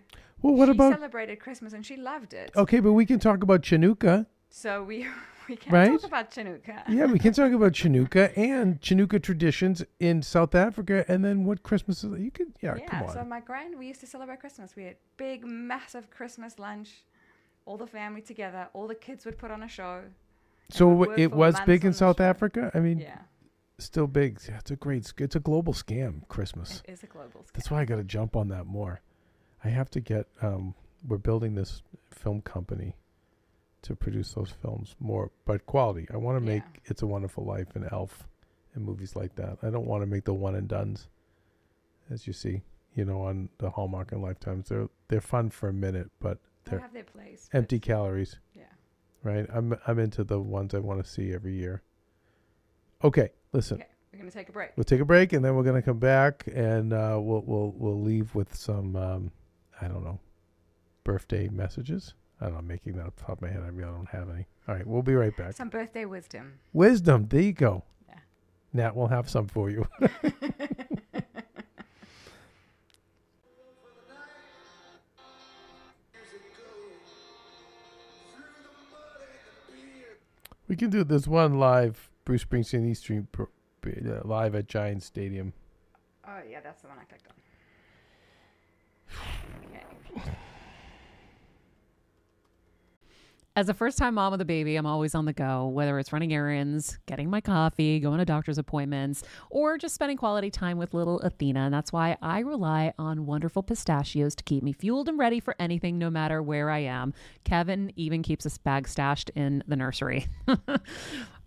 Well, what she about celebrated Christmas and she loved it. Okay, but we can talk about Chanukah. So we we can Right? talk about Chanukah. Yeah, we can talk about Chanukah and Chanukah traditions in South Africa, and then what Christmas is. You could, yeah, come on. So my grand, we used to celebrate Christmas. We had big, massive Christmas lunch, all the family together. All the kids would put on a show. so we w- worked it was big in South. Africa. I mean, Yeah, still big. Yeah, it's a great. It's a global scam. Christmas. it is a global. Scam. That's why I got to jump on that more. I have to get. Um, we're building this film company to produce those films more, but quality. I want to make Yeah. It's a Wonderful Life and Elf and movies like that. I don't want to make the one and duns, as you see, you know, on the Hallmark and Lifetimes. They're they're fun for a minute, but They they're have their place. empty calories. Yeah. Right. I'm I'm into the ones I want to see every year. Okay, listen. Okay, we're gonna take a break. We'll take a break and then we're gonna come back and uh, we'll we'll we'll leave with some um, I don't know birthday messages. I don't know, I'm making that off the top of my head. I really don't have any. All right, we'll be right back. Some birthday wisdom. Wisdom, there you go. Yeah. Nat, we'll have some for you. we can do this one live Bruce Springsteen East Street pro- uh, live at Giant Stadium. Oh yeah, that's the one I clicked on. Okay. As a first time mom with a baby, I'm always on the go, whether it's running errands, getting my coffee, going to doctor's appointments, or just spending quality time with little Athena. And that's why I rely on wonderful pistachios to keep me fueled and ready for anything, no matter where I am. Kevin even keeps a bag stashed in the nursery.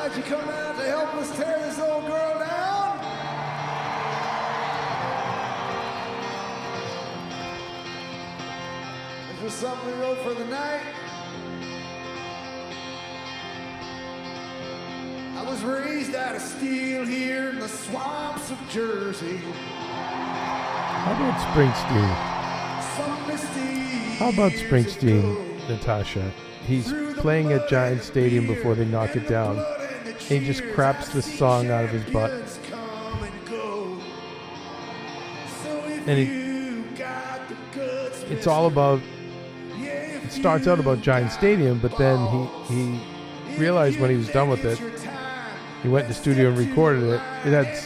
Why'd you come out to help us tear this old girl down? Is there something we wrote for the night? I was raised out of steel here in the swamps of Jersey. How about Springsteen? How about Springsteen. Natasha? He's playing at Giant Stadium before they knock it down. He just craps this song out of his butt. And he- It's all about. It starts out about Giant Stadium, but then he he realized when he was done with it, he went to the studio and recorded it. It had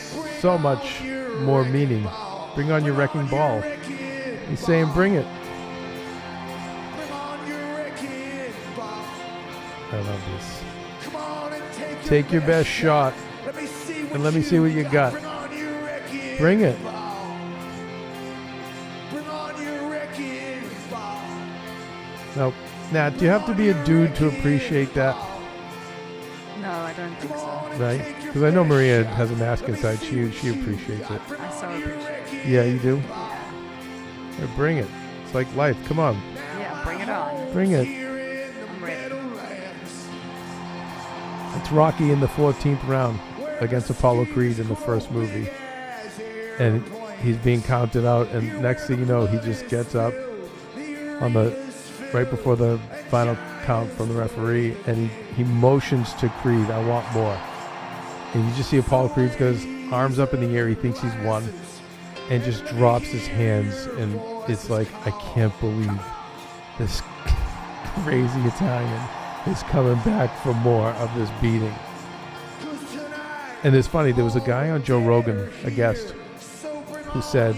so much more meaning. Bring on your wrecking ball. He's saying, "Bring it." I love this. Take your best shot and let me see what you got. Bring it. Now, Nat, do you have to be a dude to appreciate that, No, I don't think so. right? Because I know Maria has a mask inside. She she appreciates it. I so appreciate it. Yeah, you do. Yeah, bring it. It's like life. Come on, Yeah, bring it on. bring it. It's Rocky in the 14th round against Apollo Creed in the first movie. And he's being counted out, and next thing you know, he just gets up on the right before the final count from the referee, and he, he motions to Creed, I want more. And you just see Apollo Creed's got his arms up in the air, he thinks he's won, and just drops his hands, and it's like, I can't believe this crazy Italian is coming back for more of this beating. And it's funny, there was a guy on Joe Rogan, a guest, who said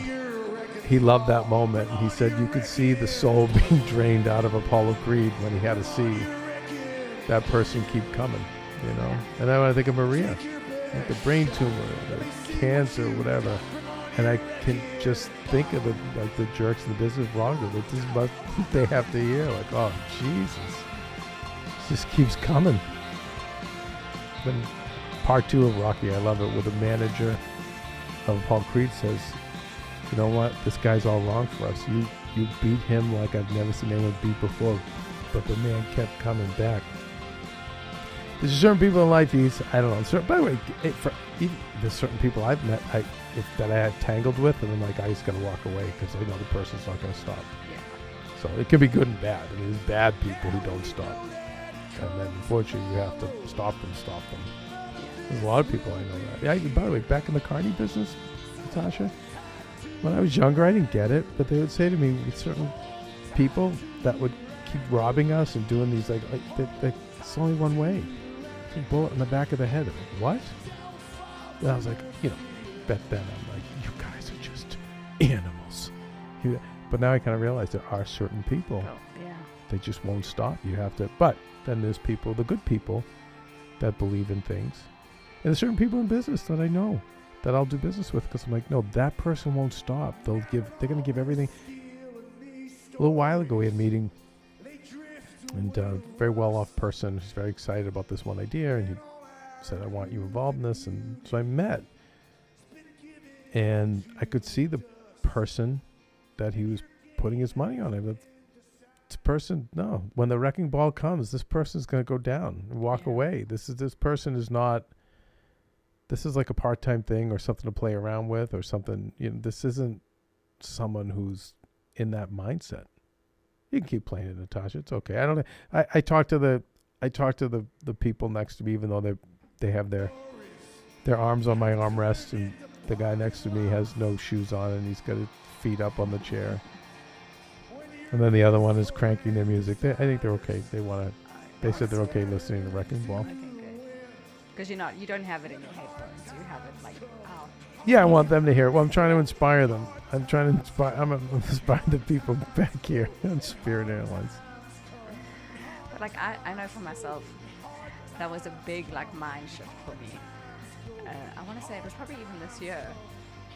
he loved that moment. He said you could see the soul being drained out of Apollo Creed when he had to see that person keep coming, you know. And then when I think of Maria, like the brain tumor, the cancer, whatever, and I can just think of it like the jerks in the business wronged her. That is what they have to hear. Like, oh Jesus, just keeps coming. Then part two of Rocky, I love it, where the manager of Apollo Creed says, "You know what? This guy's all wrong for us. You you beat him like I've never seen anyone beat before, but the man kept coming back." There's certain people in life. He's I don't know. Certain, by the way, it, for even, there's certain people I've met I if, that I had tangled with, and I'm like, I just gotta walk away because I know the person's not gonna stop. So it can be good and bad. I mean, there's bad people who don't stop, and then unfortunately you have to stop them, stop them. There's a lot of people I know that. Yeah. By the way, back in the carny business, Natasha, when I was younger, I didn't get it, but they would say to me, with certain people that would keep robbing us and doing these like, like it's only one way. It's a bullet in the back of the head. Like, what? And I was like, you know, back then I'm like, you guys are just animals. But now I kind of realize there are certain people Oh, yeah. They just won't stop. You have to. But then there's people, the good people, that believe in things, and there's certain people in business that I know that I'll do business with because I'm like, no, that person won't stop. They'll give. They're going to give everything. A little while ago, we had a meeting, and a very well-off person who's very excited about this one idea, and he said, "I want you involved in this," and so I met, and I could see the person that he was putting his money on. I person no when the wrecking ball comes this person's going to go down and walk Yeah. away. This is this person is not this is like a part-time thing or something to play around with or something you know this isn't someone who's in that mindset. You can keep playing it natasha. It's okay. I don't i i talk to the i talk to the the people next to me even though they they have their their arms on my armrest and the guy next to me has no shoes on and he's got his feet up on the chair and then the other one is cranking their music. They, I think they're okay. They want to. They said they're okay listening to Wrecking Ball. Okay, good. Because you're not, you don't have it in your headphones. You have it like out. Yeah, I want them to hear it. Well, I'm trying to inspire them. I'm trying to inspire. I'm inspiring the people back here on Spirit Airlines. But like I, I know for myself, that was a big like mind shift for me. Uh, I want to say it was probably even this year.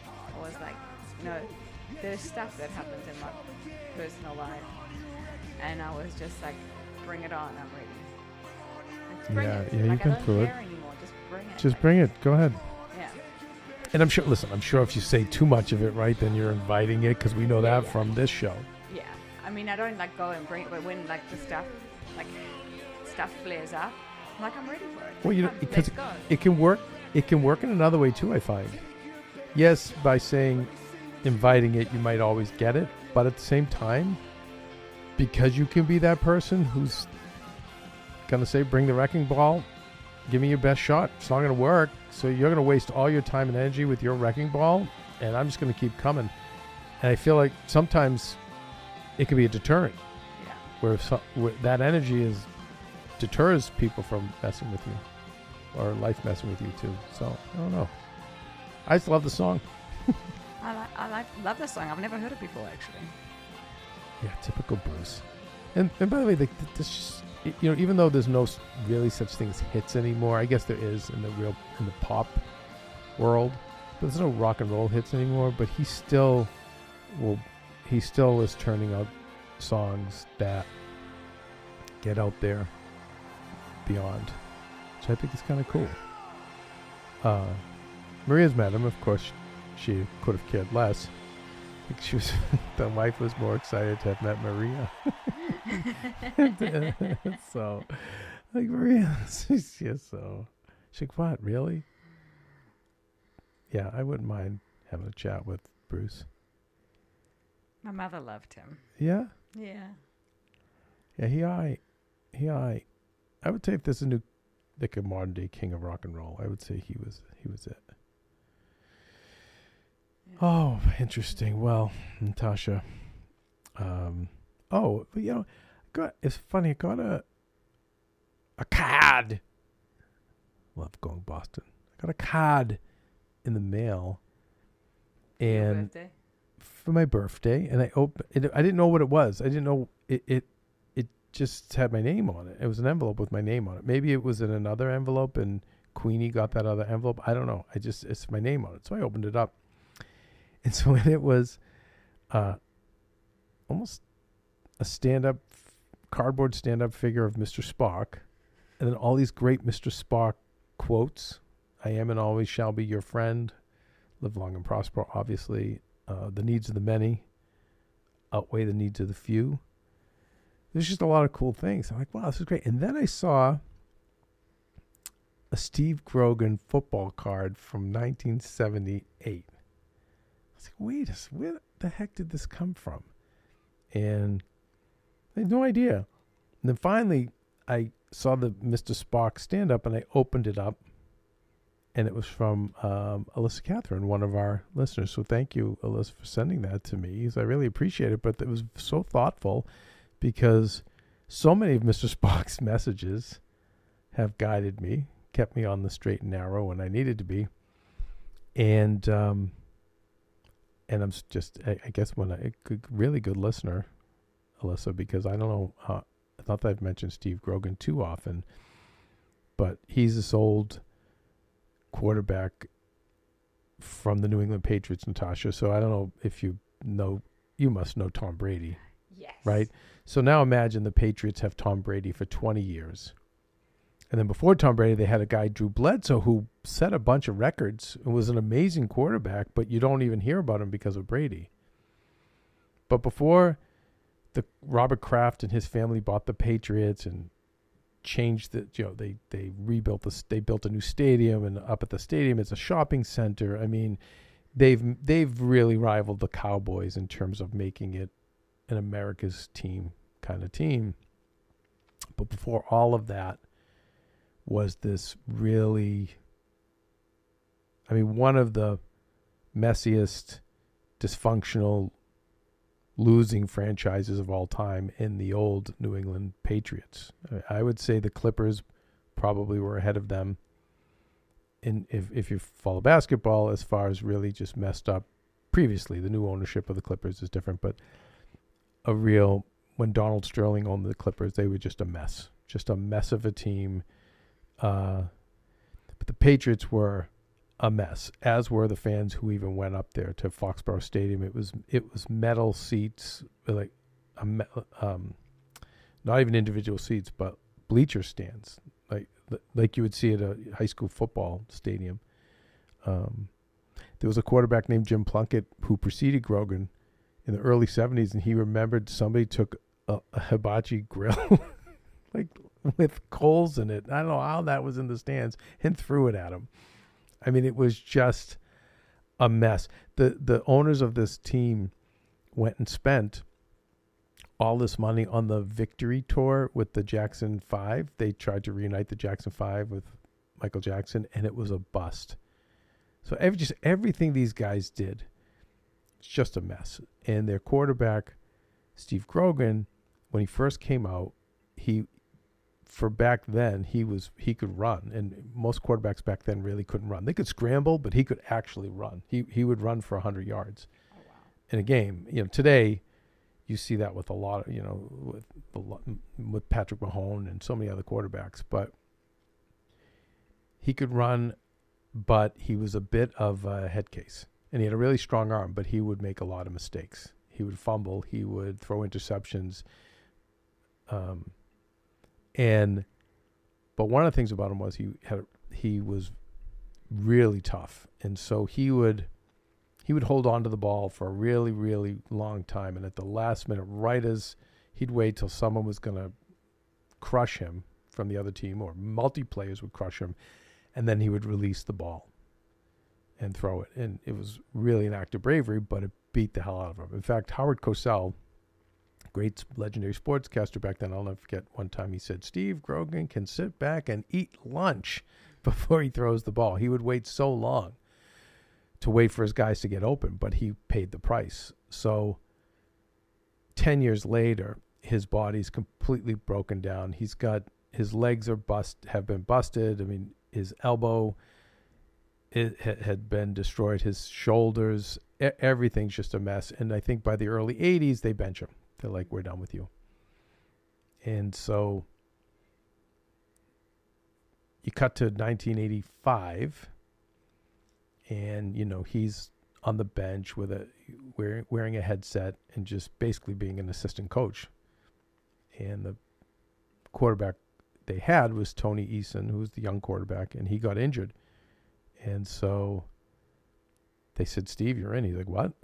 I was like, you know, there's stuff that happens in my personal life, and I was just like, bring it on, I'm ready. Like, bring Yeah, it. yeah, you like, can I don't it. anymore. Just bring it. Just bring it. Go ahead. Yeah. And I'm sure. Listen, I'm sure if you say too much of it, right, then you're inviting it because we know that yeah. from this show. Yeah, I mean, I don't like go and bring, but when like the stuff, like stuff flares up, I'm like I'm ready for it. Well, you know, because let's it can work. It can work in another way too. I find. Yes, by saying, inviting it, you might always get it, but at the same time, because you can be that person who's gonna say, "Bring the wrecking ball, give me your best shot." It's not gonna work, so you're gonna waste all your time and energy with your wrecking ball, and I'm just gonna keep coming. And I feel like sometimes it can be a deterrent Yeah. where, so, where that energy is deters people from messing with you or life messing with you too. So I don't know. I just love the song. I like, I love this song. I've never heard it before, actually. Yeah, typical Bruce. And and by the way, this just, you know, even though there's no really such thing as hits anymore, I guess there is in the real in the pop world. But there's no rock and roll hits anymore. But he still will. He still is turning out songs that get out there beyond, which I think is kind of cool. Uh, Maria's him, of course. She could have cared less. I think she was the wife was more excited to have met Maria. so, like Maria, she's just so. She's like, what, really? Yeah, I wouldn't mind having a chat with Bruce. My mother loved him. Yeah, Yeah. yeah, he, I, he, I, I would say if there's a new, like a modern day king of rock and roll, I would say he was, he was it. Oh, interesting. Well, Natasha. Um. Oh, you know, got it's funny. I got a a card. Love going Boston. I got a card in the mail, and birthday? for my birthday, and I opened. It, I didn't know what it was. I didn't know it. It it just had my name on it. It was an envelope with my name on it. Maybe it was in another envelope, and Queenie got that other envelope. I don't know. I just it's my name on it. So I opened it up, and so when it was, uh, almost a stand-up cardboard stand-up figure of Mr. Spock, and then all these great Mr. Spock quotes. I am and always shall be your friend. Live long and prosper. Obviously, uh, the needs of the many outweigh the needs of the few. There's just a lot of cool things. I'm like, wow, this is great. And then I saw a Steve Grogan football card from 1978. Was like, wait where the heck did this come from? And I had no idea. And then finally, I saw the Mr. Spock stand up and I opened it up. And it was from um, Alyssa Catherine, one of our listeners. So thank you, Alyssa, for sending that to me. 'cause I really appreciate it. But it was so thoughtful because so many of Mr. Spock's messages have guided me, kept me on the straight and narrow when I needed to be. And um, and I'm just, I, I guess, when I, a good, really good listener, Alyssa, because I don't know, uh, not that I've mentioned Steve Grogan too often, but he's this old quarterback from the New England Patriots, Natasha. So I don't know if you know, you must know Tom Brady, Yes. right? So now imagine the Patriots have Tom Brady for 20 years. And then before Tom Brady, they had a guy, Drew Bledsoe, who set a bunch of records and was an amazing quarterback, but you don't even hear about him because of Brady. But before the Robert Kraft and his family bought the Patriots and changed the, you know, they they rebuilt the, they built a new stadium, and up at the stadium it's a shopping center. I mean, they've they've really rivaled the Cowboys in terms of making it an America's team kind of team. But before all of that was this really I mean one of the messiest dysfunctional losing franchises of all time in the old New England Patriots. I- would say the Clippers probably were ahead of them in if if you follow basketball as far as really just messed up previously. The new ownership of the Clippers is different, but a real when Donald Sterling owned the Clippers, they were just a mess, just a mess of a team. Uh, but the Patriots were a mess, as were the fans who even went up there to Foxborough Stadium. It was it was metal seats, like um, not even individual seats, but bleacher stands, like like you would see at a high school football stadium. Um, there was a quarterback named Jim Plunkett who preceded Grogan in the early 70s and he remembered somebody took a, a hibachi grill like with coals in it. I don't know how that was in the stands. And threw it at him. I mean it was just a mess. The the owners of this team went and spent all this money on the victory tour with the jackson 5 they tried to reunite the jackson 5 with michael jackson and it was a bust. So every, just everything these guys did it's just a mess. And their quarterback, Steve Grogan, when he first came out, he for back then he was he could run, and most quarterbacks back then really couldn't run. They could scramble, but he could actually run. He he would run for hundred yards in a game. You know, today you see that with a lot of you know with with Patrick Mahomes and so many other quarterbacks, but he could run, but he was a bit of a head case and he had a really strong arm, but he would make a lot of mistakes. He would fumble. He would throw interceptions. Um, and but one of the things about him was he had he was really tough, and so he would he would hold on to the ball for a really really long time, and at the last minute, right as he'd wait till someone was going to crush him from the other team, or multi players would crush him, and then he would release the ball and throw it. And it was really an act of bravery, but it beat the hell out of him. In fact, Howard Cosell, great legendary sportscaster back then, I'll never forget one time he said, Steve Grogan can sit back and eat lunch before he throws the ball. He would wait so long to wait for his guys to get open, but he paid the price. So 10 years later, his body's completely broken down. He's got his legs are bust have been busted. I mean, his elbow it ha- had been destroyed. His shoulders, everything's just a mess. And I think by the early '80s, they bench him. They're like, "We're done with you." And so you cut to 1985, and you know he's on the bench with a wearing wearing a headset and just basically being an assistant coach. And the quarterback they had was Tony Eason, who was the young quarterback, and he got injured. And so they said, Steve, you're in. He's like, what?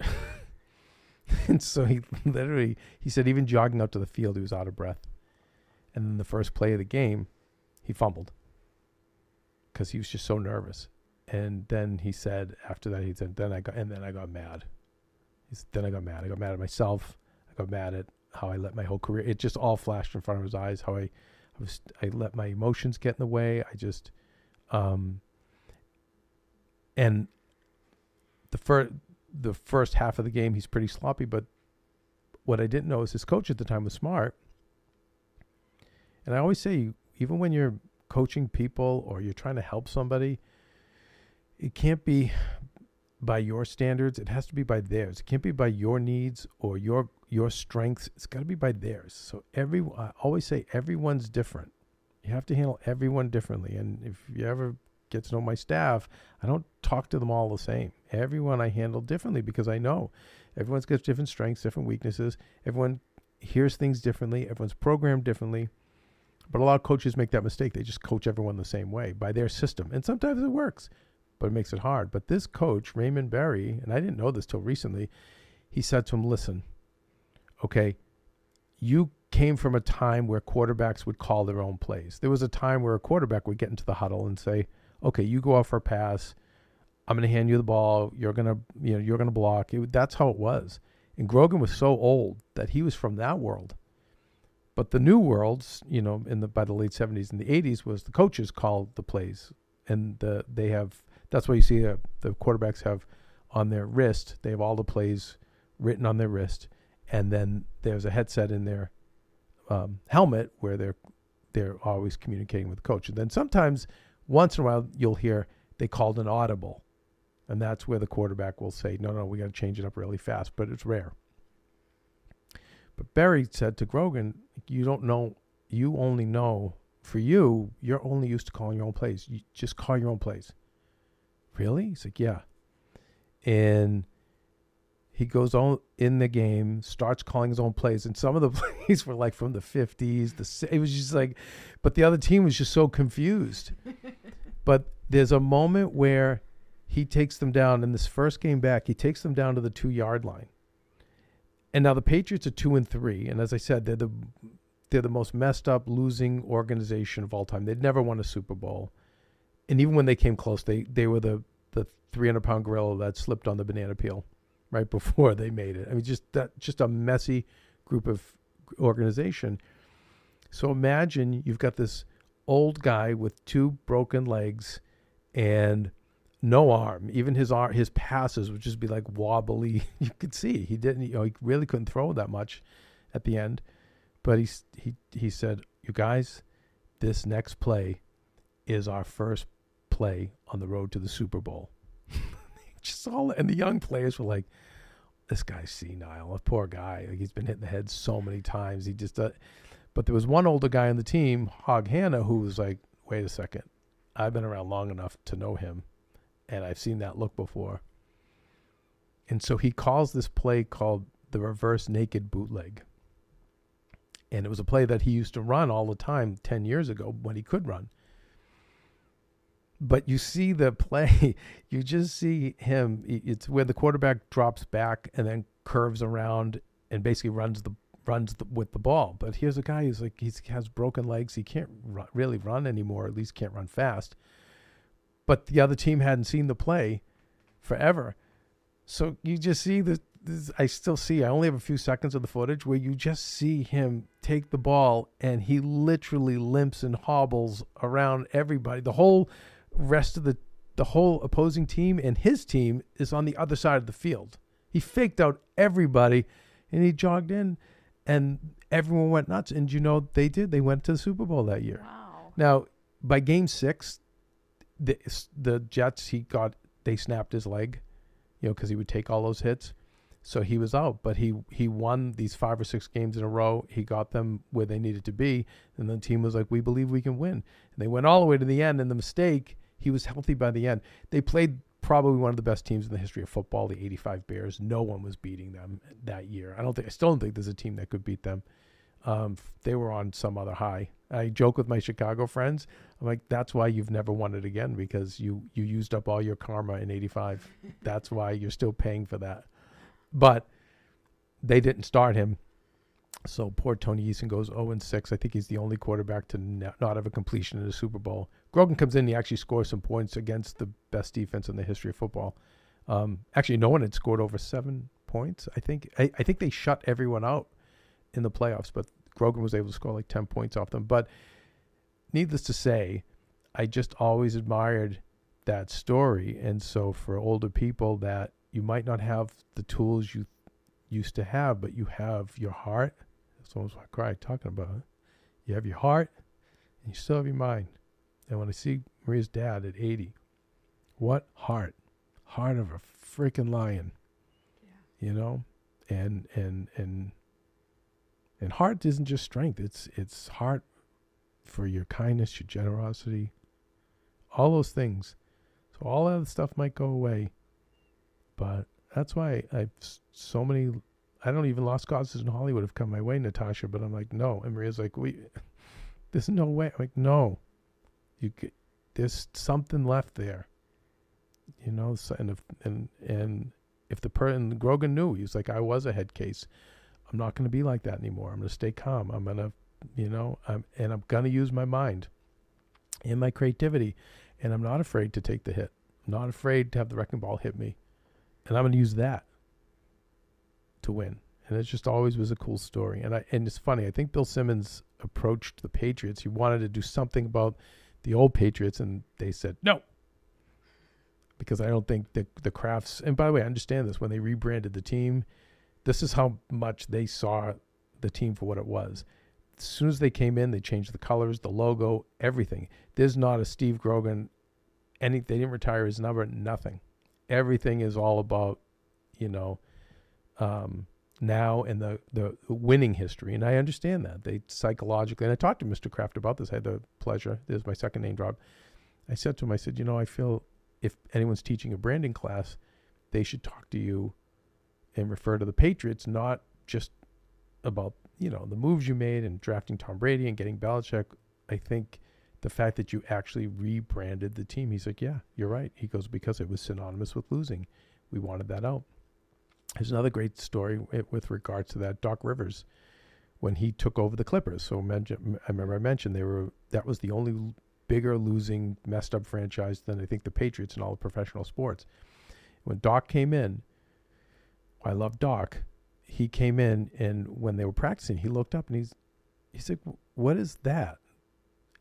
and so he literally, he said, even jogging out to the field, he was out of breath. And then the first play of the game, he fumbled because he was just so nervous. And then he said, after that, he said, then I got, and then I got mad. He said, then I got mad. I got mad at myself. I got mad at how I let my whole career. It just all flashed in front of his eyes. How I, I was, I let my emotions get in the way. I just, um, and the first, the first half of the game, he's pretty sloppy. But what I didn't know is his coach at the time was smart. And I always say, even when you're coaching people or you're trying to help somebody, it can't be by your standards. It has to be by theirs. It can't be by your needs or your your strengths. It's got to be by theirs. So every I always say everyone's different. You have to handle everyone differently. And if you ever get to know my staff, I don't talk to them all the same. Everyone I handle differently because I know everyone's got different strengths, different weaknesses. Everyone hears things differently. Everyone's programmed differently. But a lot of coaches make that mistake. They just coach everyone the same way by their system. And sometimes it works, but it makes it hard. But this coach, Raymond Berry, and I didn't know this till recently, he said to him, Listen, okay, you came from a time where quarterbacks would call their own plays. There was a time where a quarterback would get into the huddle and say, Okay, you go out for a pass. I'm going to hand you the ball. You're going to, you know, you're going to block. It, that's how it was. And Grogan was so old that he was from that world. But the new worlds, you know, in the by the late seventies and the eighties, was the coaches called the plays, and the, they have. That's why you see uh, the quarterbacks have on their wrist. They have all the plays written on their wrist, and then there's a headset in their um, helmet where they're they're always communicating with the coach. And then sometimes, once in a while, you'll hear they called an audible, and that's where the quarterback will say, "No, no, we got to change it up really fast." But it's rare. But Berry said to Grogan, "You don't know. You only know. For you, you're only used to calling your own plays. You just call your own plays." Really? He's like, "Yeah." And he goes on in the game, starts calling his own plays, and some of the plays were like from the fifties. The it was just like, but the other team was just so confused. but there's a moment where he takes them down in this first game back. He takes them down to the two yard line, and now the Patriots are two and three, and as I said, they're the they're the most messed up losing organization of all time. They'd never won a Super Bowl, and even when they came close, they they were the the 300 pound gorilla that slipped on the banana peel right before they made it. I mean, just that, just a messy group of organization. So imagine you've got this old guy with two broken legs and no arm. Even his arm, his passes would just be like wobbly. You could see he didn't. You know, he really couldn't throw that much at the end. But he he he said, "You guys, this next play is our first play on the road to the Super Bowl." just all and the young players were like, "This guy's senile. A poor guy. Like he's been hit in the head so many times. He just." Uh, but there was one older guy on the team, Hog Hannah, who was like, "Wait a second, I've been around long enough to know him, and I've seen that look before." And so he calls this play called the reverse naked bootleg. And it was a play that he used to run all the time 10 years ago when he could run but you see the play you just see him it's where the quarterback drops back and then curves around and basically runs the runs the, with the ball but here's a guy who's like he has broken legs he can't really run anymore at least can't run fast but the other team hadn't seen the play forever so you just see the this, I still see. I only have a few seconds of the footage where you just see him take the ball and he literally limps and hobbles around everybody. The whole rest of the the whole opposing team and his team is on the other side of the field. He faked out everybody and he jogged in and everyone went nuts and you know they did. They went to the Super Bowl that year. Wow. Now, by game 6, the the Jets he got they snapped his leg, you know, cuz he would take all those hits. So he was out, but he he won these 5 or 6 games in a row. He got them where they needed to be and the team was like, "We believe we can win." And they went all the way to the end and the mistake he was healthy by the end. They played probably one of the best teams in the history of football, the 85 Bears. No one was beating them that year. I don't think I still don't think there's a team that could beat them. Um, they were on some other high. I joke with my Chicago friends. I'm like, that's why you've never won it again because you you used up all your karma in '85. that's why you're still paying for that. But they didn't start him. So poor Tony Eason goes 0 and 6. I think he's the only quarterback to not have a completion in a Super Bowl. Grogan comes in, he actually scores some points against the best defense in the history of football. Um, actually, no one had scored over seven points. I think I, I think they shut everyone out in the playoffs, but Grogan was able to score like 10 points off them. But needless to say, I just always admired that story. And so for older people that you might not have the tools you used to have, but you have your heart. That's almost what I cried talking about it. You have your heart and you still have your mind. And when I see Maria's dad at 80, what heart? Heart of a freaking lion. You know? And and and and heart isn't just strength. It's it's heart for your kindness, your generosity, all those things. So all that stuff might go away, but that's why I've so many. I don't even lost causes in Hollywood have come my way, Natasha. But I'm like, no. And Maria's like, we. There's no way. I'm like, no. You get, there's something left there. You know, and if and and if the person Grogan knew, he was like, I was a head case. I'm not going to be like that anymore. I'm going to stay calm. I'm going to, you know, I'm and I'm going to use my mind and my creativity, and I'm not afraid to take the hit. I'm not afraid to have the wrecking ball hit me, and I'm going to use that to win. And it just always was a cool story. And I and it's funny. I think Bill Simmons approached the Patriots. He wanted to do something about the old Patriots, and they said no. Because I don't think the the Krafts. And by the way, I understand this. When they rebranded the team, this is how much they saw the team for what it was. As soon as they came in, they changed the colors, the logo, everything. There's not a Steve Grogan. Any they didn't retire his number. Nothing. Everything is all about, you know, um, now and the the winning history. And I understand that they psychologically. And I talked to Mr. Kraft about this. I had the pleasure. This is my second name drop. I said to him, I said, you know, I feel if anyone's teaching a branding class, they should talk to you and refer to the Patriots, not just about you know the moves you made and drafting Tom Brady and getting Belichick. I think the fact that you actually rebranded the team. He's like, yeah, you're right. He goes because it was synonymous with losing. We wanted that out. There's another great story with regards to that. Doc Rivers, when he took over the Clippers. So I remember I mentioned they were that was the only bigger losing messed up franchise than I think the Patriots in all of professional sports. When Doc came in, I love Doc. He came in and when they were practicing, he looked up and he's he's like, "What is that?"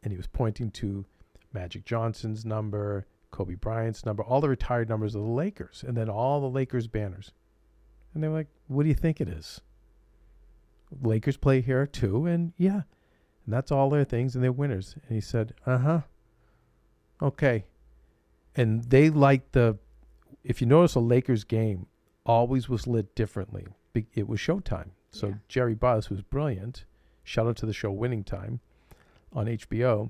And he was pointing to Magic Johnson's number, Kobe Bryant's number, all the retired numbers of the Lakers, and then all the Lakers banners. And they were like, "What do you think it is?" Lakers play here too, and yeah, and that's all their things, and they're winners. And he said, "Uh huh, okay." And they like the. If you notice, a Lakers game always was lit differently. It was Showtime, so Yeah. Jerry Buss, who's brilliant, shout out to the show Winning Time on HBO,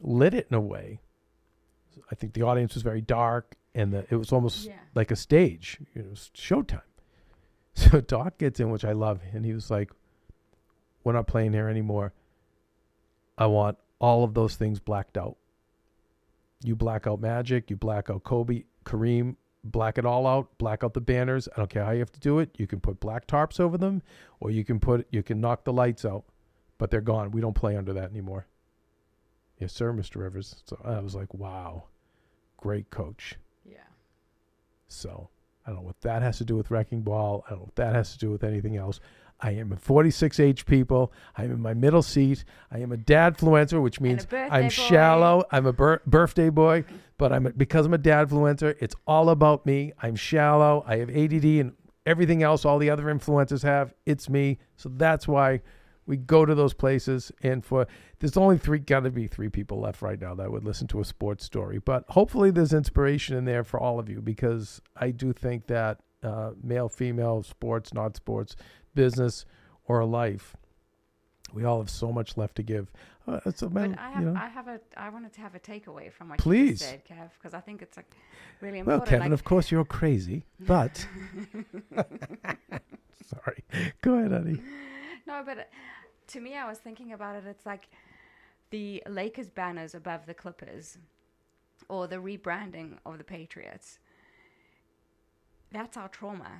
lit it in a way. I think the audience was very dark, and the, it was almost Yeah. like a stage. You know, it was Showtime. So Doc gets in, which I love, and he was like, "We're not playing here anymore. I want all of those things blacked out. You black out Magic, you black out Kobe, Kareem, black it all out, black out the banners. I don't care how you have to do it. You can put black tarps over them, or you can put you can knock the lights out, but they're gone. We don't play under that anymore." Yes, sir, Mr. Rivers. So I was like, "Wow, great coach." Yeah. So I don't know what that has to do with wrecking ball. I don't know what that has to do with anything else. I am a 46H people. I'm in my middle seat. I am a dad fluencer, which means I'm boy. shallow. I'm a bir- birthday boy, but I'm a, because I'm a dad fluencer, It's all about me. I'm shallow. I have ADD and everything else all the other influencers have. It's me. So that's why we go to those places. And for there's only three, got to be three people left right now that would listen to a sports story. But hopefully, there's inspiration in there for all of you because I do think that uh, male, female, sports, not sports, business, or life, we all have so much left to give. Uh, it's a But man, I have, you know. I have a, I wanted to have a takeaway from what Please. you said, Kev, because I think it's like really important. well. Kevin, like, of course you're crazy, but sorry. Go ahead, honey. No, but uh, to me, I was thinking about it. It's like the Lakers banners above the Clippers, or the rebranding of the Patriots. That's our trauma.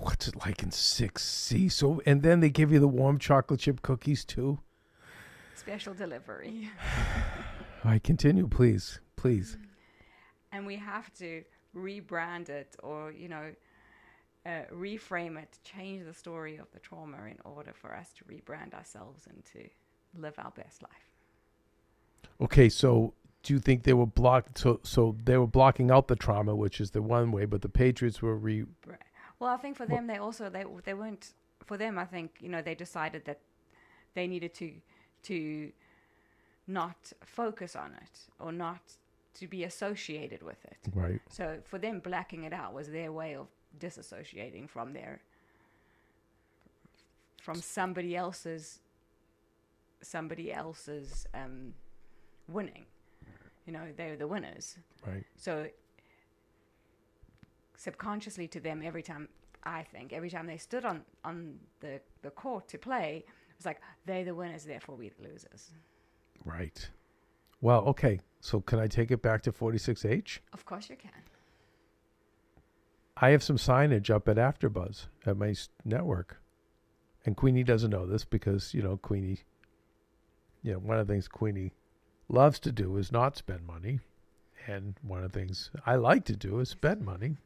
What's it like in six C? So, and then they give you the warm chocolate chip cookies too. Special delivery. Right, continue, please, please. and we have to rebrand it or, you know, uh, reframe it, change the story of the trauma in order for us to rebrand ourselves and to live our best life. Okay, so do you think they were blocked? So, so they were blocking out the trauma, which is the one way, but the Patriots were re. Well, I think for them, they also they they weren't for them. I think you know they decided that they needed to to not focus on it or not to be associated with it. Right. So for them, blacking it out was their way of disassociating from their from somebody else's somebody else's um, winning. You know, they're the winners. Right. So subconsciously to them, every time I think every time they stood on on the the court to play, it was like they're the winners, therefore we the losers. Right. Well, okay. So can I take it back to 46H? Of course you can. I have some signage up at AfterBuzz at my network, and Queenie doesn't know this because you know Queenie. You know, one of the things Queenie loves to do is not spend money, and one of the things I like to do is spend money.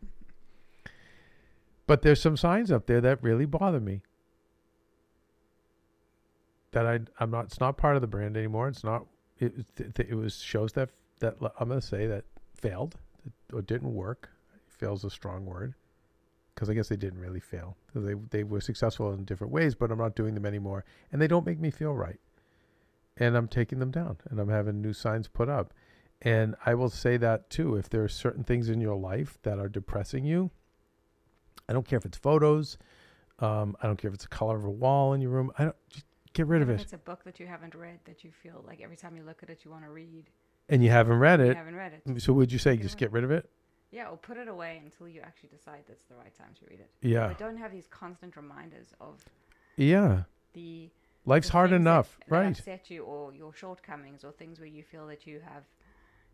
But there's some signs up there that really bother me. That I I'm not. It's not part of the brand anymore. It's not. It it, it was shows that that I'm going to say that failed or didn't work fail's a strong word because I guess they didn't really fail. They they were successful in different ways, but I'm not doing them anymore, and they don't make me feel right. And I'm taking them down, and I'm having new signs put up. And I will say that too. If there are certain things in your life that are depressing you, I don't care if it's photos, um, I don't care if it's the color of a wall in your room. I don't just get rid of it. it's a book that you haven't read that you feel like every time you look at it you want to read. And you haven't read You it, haven't read it. so would you say Get just get rid of it? Yeah, or put it away until you actually decide that's the right time to read it. Yeah, But don't have these constant reminders of yeah. the Life's the hard that- enough, that right? upset you or your shortcomings or things where you feel that you have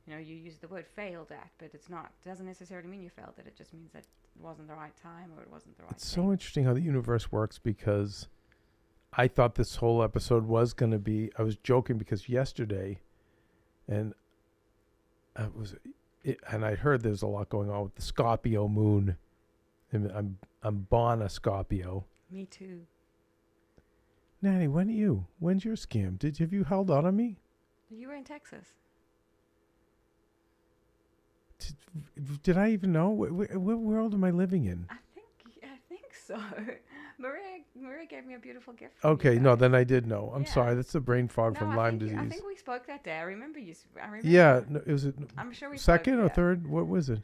you know you use the word failed at but it's not it doesn't necessarily mean you failed at it just means that it wasn't the right time or it wasn't the right It's thing. so interesting how the universe works because I thought this whole episode was going to be. I was joking because yesterday, and I was, it, and I heard there's a lot going on with the Scorpio moon. I'm I'm born a Scorpio. me too Nanny, when are you? When's your scam? Did have you held out on me? you were in texas Did, did I even know? What, what, what world am I living in? i think i think so maria maria gave me a beautiful gift Okay, no, then I did know. I'm Yeah. sorry. That's the brain fog No, from I Lyme think, disease. i think we spoke that day i remember you i remember yeah, no, it was it i'm sure we spoke, second or yeah. third. What was it?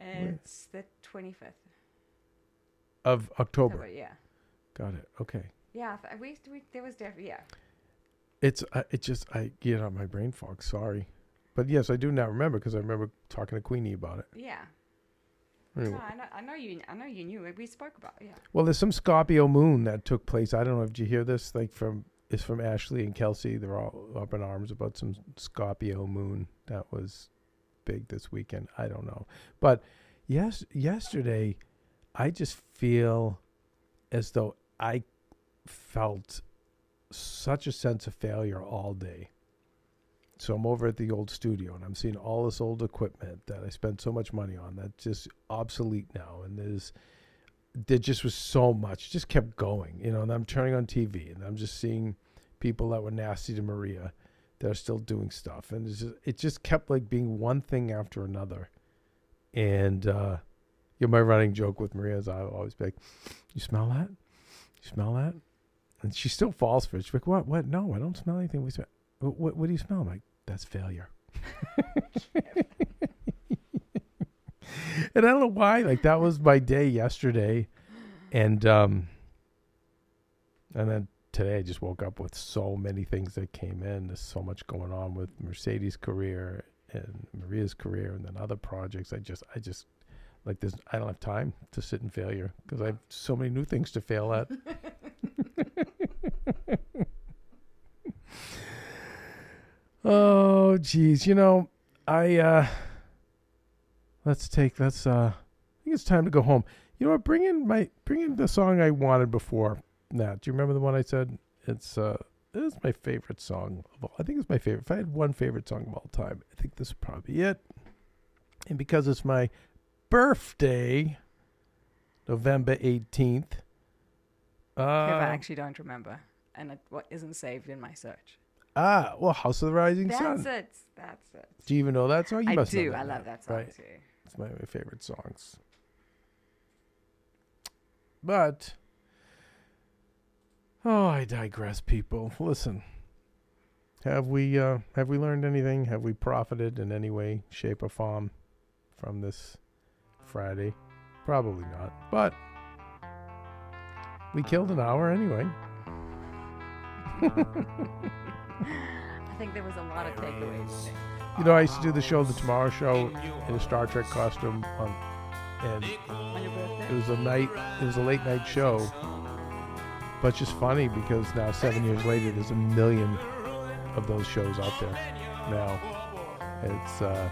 it's the 25th Of October. October, yeah Got it. Okay. yeah we, we there was definitely yeah It's uh, it just I get on my brain fog. Sorry, but yes, I do now remember because I remember talking to Queenie about it. yeah Anyway. No, I know, I know you. I know you knew it. We spoke about. it, Yeah. Well, there's some Scorpio moon that took place. I don't know if you hear this. Like from it's from Ashley and Kelsey. They're all up in arms about some Scorpio moon that was big this weekend. I don't know, but yes, yesterday, I just feel as though I felt such a sense of failure all day. So I'm over at the old studio and I'm seeing all this old equipment that I spent so much money on that's just obsolete now. And there's there just was so much, just kept going, you know. And I'm turning on TV and I'm just seeing people that were nasty to Maria that are still doing stuff, and just, it just kept like being one thing after another. And uh, you know, my running joke with Maria is I always be like, "You smell that? You smell that?" And she still falls for it. She's like, "What? What? No, I don't smell anything." We smell. What, what, what do you smell? I'm like, "That's failure." and I don't know why. Like that was my day yesterday, and um, and then today I just woke up with so many things that came in. There's so much going on with Mercedes' career and Maria's career, and then other projects. I just, I just like this. I don't have time to sit in failure because I have so many new things to fail at. oh, geez, you know, I uh, let's take let's uh, I think it's time to go home. You know what? Bring in my bring in the song I wanted before. Nat, do you remember the one I said? It's uh, it's my favorite song of all. I think it's my favorite. If I had one favorite song of all time, I think this is probably be it. And because it's my birthday, November 18th. Uh, I actually don't remember, and it what isn't saved in my search. Ah, well, House of the Rising That's Sun. That's it. That's it. Do you even know that song? You I must know do. I love that song right? too. It's one of my favorite songs. But oh, I digress, people. Listen. Have we uh have we learned anything? Have we profited in any way, shape or form from this Friday? Probably not. But we killed an hour anyway. I think there was a lot of takeaways. You know, I used to do the show The Tomorrow Show in a Star Trek costume on and On your birthday? It was a night. It was a late night show, but it's just funny because now seven years later, there's a million of those shows out there. Now, it's uh,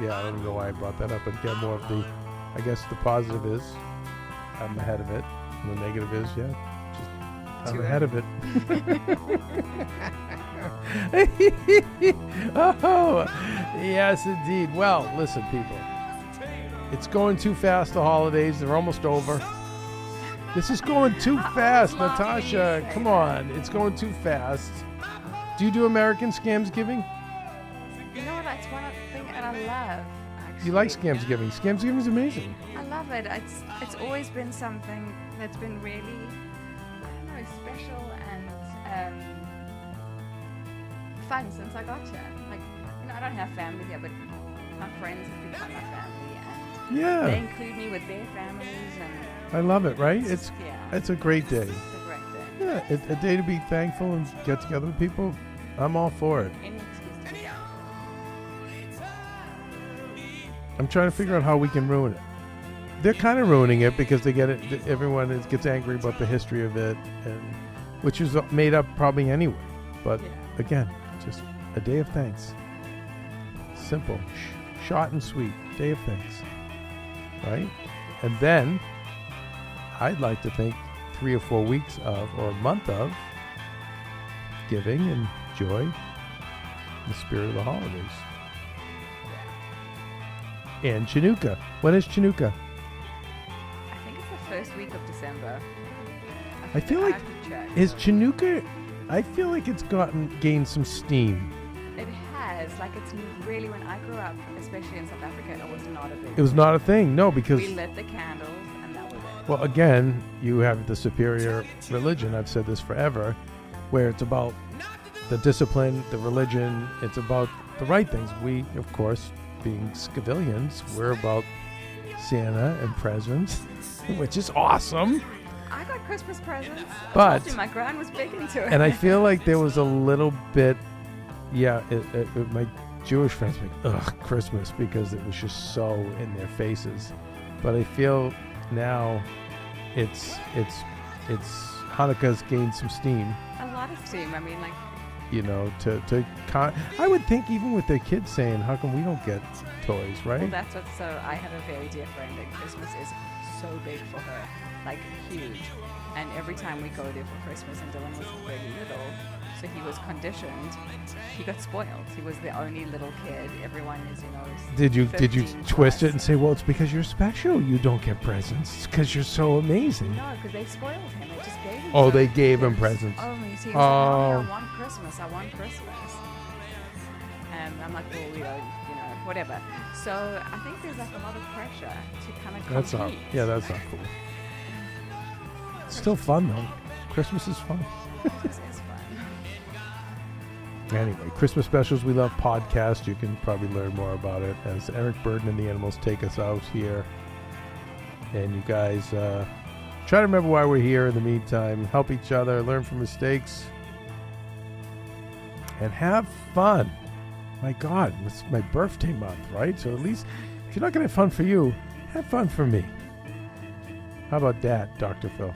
yeah. I don't know why I brought that up, but get more of the. I guess the positive is I'm ahead of it, and the negative is yeah, just I'm Too ahead of it. oh, yes, indeed. Well, listen, people. It's going too fast, the holidays. They're almost over. This is going too fast, Natasha. Come on. It's going too fast. Do you do American Scams Giving? You know what? That's one of the thing that I love. Actually. You like Scamsgiving. Scamsgiving is amazing. I love it. It's it's always been something that's been really, I don't know, special and um, fun since I got here. Like, you know, I don't have family here, but my friends have become my family, and they include me with their families, and I love it, right? it's, It's yeah, it's a great day. it's a great day. Yeah, it, a day to be thankful and get together with people. I'm all for it. Any excuse to be. I'm trying to figure out how we can ruin it. They're kind of ruining it because they get it. Everyone is, gets angry about the history of it, and which is made up probably anyway. But Yeah. again, just a day of thanks. Simple, sh- short and sweet. Day of thanks, right? And then I'd like to think three or four weeks of, or a month of, giving and joy, in the spirit of the holidays. And Chanukah. When is Chanukah? I think it's the first week of December. I feel have like to is Chanukah. I feel like it's gotten gained some steam. It has. Like, it's really, when I grew up, especially in South Africa, it was not a big It was not a thing, no, because We lit the candles, and that was it. well, again, you have the superior religion. I've said this forever, where it's about the discipline, the religion. It's about the right things. We, of course, being civilians, we're about Santa and presents, which is awesome. I got Christmas presents. But- my grand was big into it. and I feel like there was a little bit, yeah. It, it, it- my Jewish friends were like, ugh, Christmas because it was just so in their faces. But I feel now, it's it's it's Hanukkah's gained some steam. a lot of steam. I mean, like, You know, to to con- I would think even with their kids saying, how come we don't get toys, right? well, right? that's what. So I have a very dear friend, and Christmas is so big for her, like huge. And every time we go there for Christmas, and Dylan was very little, so he was conditioned. He got spoiled. He was the only little kid. Everyone is, you know. Did you did you 15 twist it and say, well, it's because you're special. You don't get presents because you're so amazing. No, because they spoiled him. They just gave him. Oh, they gave him presents. Oh, you see, he was like, Oh. I want Christmas. I want Christmas. And I'm like, well, we don't, you know, whatever. So I think there's like a lot of pressure to kind of Compete. That's not. Yeah, that's not cool. It's still fun though. Christmas is fun. This is fun. Anyway, Christmas specials we love podcast. You can probably learn more about it as Eric Burdon and the Animals take us out here. And you guys uh, try to remember why we're here. In the meantime, help each other, learn from mistakes, and have fun. My God, it's my birthday month, right? So at least if you're not going to have fun for you, have fun for me. How about that, Dr. Phil?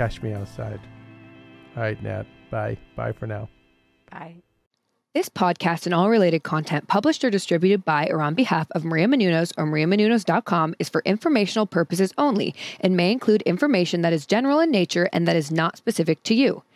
Catch me outside. All right, Nat. Bye. Bye for now. Bye. This podcast and all related content published or distributed by or on behalf of Maria Menounos or mariamenounos.com is for informational purposes only and may include information that is general in nature and that is not specific to you.